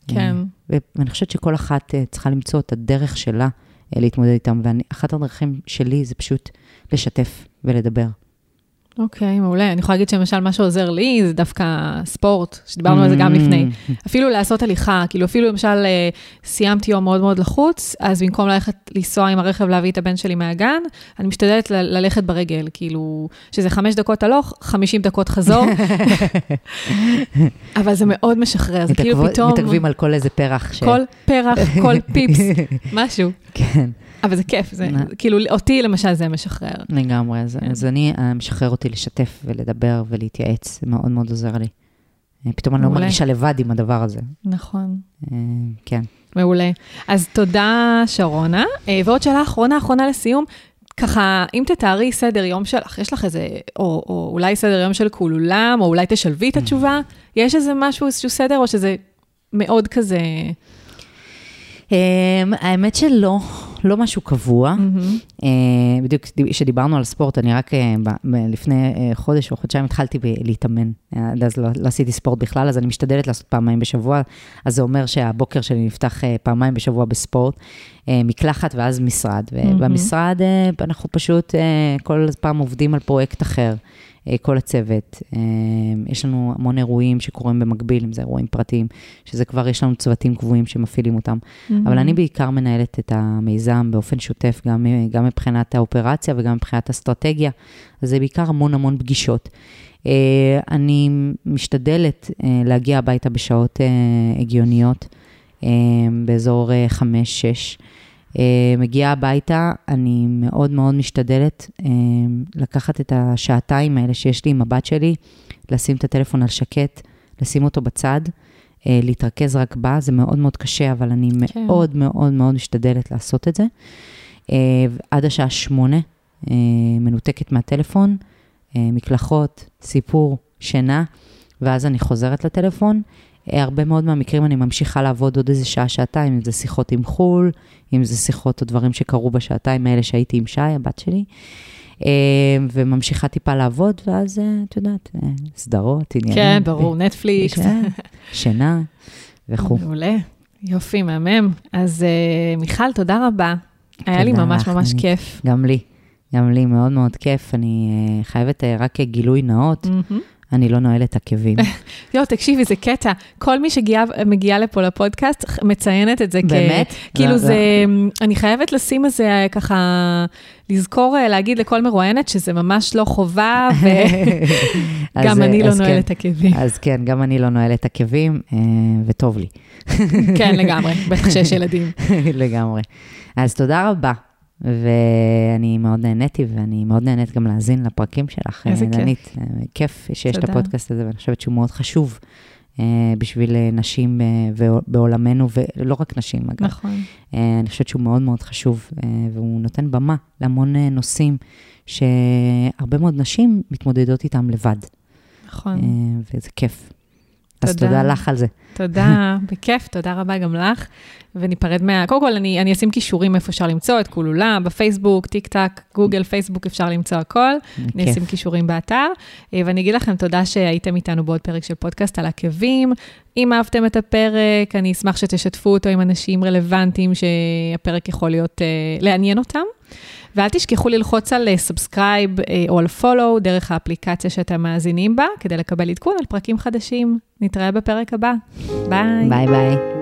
כן. אה, ואני חושבת שכל אחת אה, צריכה למצוא את הדרך שלה אה, להתמודד איתם, ואחת הדרכים שלי זה פשוט לשתף ולדבר. אוקיי, מעולה. אני יכולה להגיד שלמשל, מה שעוזר לי זה דווקא ספורט, שדיברנו על זה גם לפני. אפילו לעשות הליכה, כאילו אפילו למשל אה, סיימתי יום מאוד מאוד לחוץ, אז במקום ללכת לנסוע עם הרכב להביא את הבן שלי מהגן, אני משתדלת ל- ללכת ברגל, כאילו, שזה חמש דקות הלוך, חמישים דקות חזור, [laughs] אבל זה מאוד משחרר, זה כאילו פתאום, מתעכבים על כל איזה פרח ש... כל פרח, כל [laughs] פיפס, משהו. כן, אבל זה כיף, זה? כאילו, אותי למשל זה משחרר. לגמרי. אז, כן. אז אני, אה, משחרר אותי לשתף ולדבר ולהתייעץ, זה מאוד מאוד עוזר לי. אה, פתאום אני לא. מרגישה לבד עם הדבר הזה. נכון. אה, כן. מעולה. אז תודה, שרונה. ועוד שאלה אחרונה, אחרונה לסיום. ככה, אם תתארי סדר יום שלך, יש לך איזה, או, או אולי סדר יום של כולם, או אולי תשלבי את התשובה, יש איזה משהו, איזשהו סדר, או שזה מאוד כזה... אמ, האמת שלא, לא משהו קבוע. מהמם. אה, בדיוק כשדיברנו על ספורט, אני רק אה, לפני אה, חודש או חודשיים התחלתי להתאמן. עד אז לא, לא עשיתי ספורט בכלל, אז אני משתדלת לעשות פעמיים בשבוע, אז זה אומר שהבוקר שלי נפתח פעמיים בשבוע בספורט, מקלחת ואז משרד. ובמשרד אה, אנחנו פשוט כל פעם עובדים על פרויקט אחר. אה, כל הצוות. אה, יש לנו המון אירועים שקורים במקביל, אם זה אירועים פרטיים, שזה כבר יש לנו צוותים קבועים שמפעילים אותם. אבל אני בעיקר מנהלת את המיזם באופן שוטף, גם, גם מבחינת האופרציה וגם מבחינת אסטרטגיה, אז זה בעיקר המון המון פגישות. אה, אני משתדלת אה, להגיע הביתה בשעות אה, הגיוניות, אה, באזור אה, חמש-שש. מגיעה הביתה, אני מאוד מאוד משתדלת אה, לקחת את השעתיים האלה שיש לי עם הבת שלי, לשים את הטלפון על שקט, לשים אותו בצד, אה, להתרכז רק בה, זה מאוד מאוד קשה, אבל אני כן. מאוד מאוד מאוד משתדלת לעשות את זה. אה, עד השעה שמונה, אה, מנותקת מהטלפון, אה, מקלחות, סיפור, שינה, ואז אני חוזרת לטלפון. אה, הרבה מאוד מהמקרים אני ממשיכה לעבוד עוד איזה שעה, שעתיים, אם זה שיחות עם חו"ל, אם זה שיחות או דברים שקרו בשעתיים האלה שהייתי עם שי, הבת שלי. אה, וממשיכה טיפה לעבוד, ואז, אה, את יודעת, סדרות, עניינים. כן, ברור, נטפליקס. כן, שינה וכו'. מעולה. יופי, מהמם. אז מיכל, תודה רבה. היה לי ממש ממש דנית. כיף. גם לי, גם לי מאוד מאוד כיף. אני חייבת רק גילוי נאות, מהמם. אני לא נועלת עקבים. יואו, [laughs] תקשיבי, זה קטע. כל מי שמגיעה לפה לפודקאסט מציינת את זה כ... באמת? כאילו לא, זה, אני חייבת לשים איזה אה, ככה, לזכור אה, להגיד לכל מרואיינת שזה ממש לא חובה, [laughs] וגם אני לא כן. נועלת עקבים. אז כן, גם אני לא נועלת עקבים, אה, וטוב לי. כן, לגמרי, בטח שיש [laughs] ילדים. לגמרי. אז תודה רבה. ואני מאוד נהניתי, ואני מאוד נהנית גם להאזין לפרקים שלך, איזה אה, כיף. דנית. אה, כיף שיש את תודה. הפודקאסט הזה, ואני חושבת שהוא מאוד חשוב אה, בשביל נשים בעולמנו, ולא רק נשים, אגב. נכון. אני חושבת שהוא מאוד מאוד חשוב, והוא נותן במה להמון נושאים שהרבה מאוד נשים מתמודדות איתם לבד. נכון. וזה כיף. אז תודה. תודה לך על זה. תודה, [laughs] בכיף, תודה רבה גם לך. וניפרד מה... קודם כל, אני, אני אשים כישורים איפה אפשר למצוא, את כולולה, בפייסבוק, טיק טק, גוגל, פייסבוק, אפשר למצוא הכל. אני. אשים קישורים באתר. אה, ואני אגיד לכם תודה שהייתם איתנו בעוד פרק של פודקאסט על עקבים. אם אהבתם את הפרק, אני אשמח שתשתפו אותו עם אנשים רלוונטיים שהפרק יכול להיות, אה, לעניין אותם. ואל תשכחו ללחוץ על subscribe או על follow דרך האפליקציה שאתם מאזינים בה, כדי לקבל עדכון על פרקים חדשים. נתראה בפרק הבא. ביי. ביי ביי.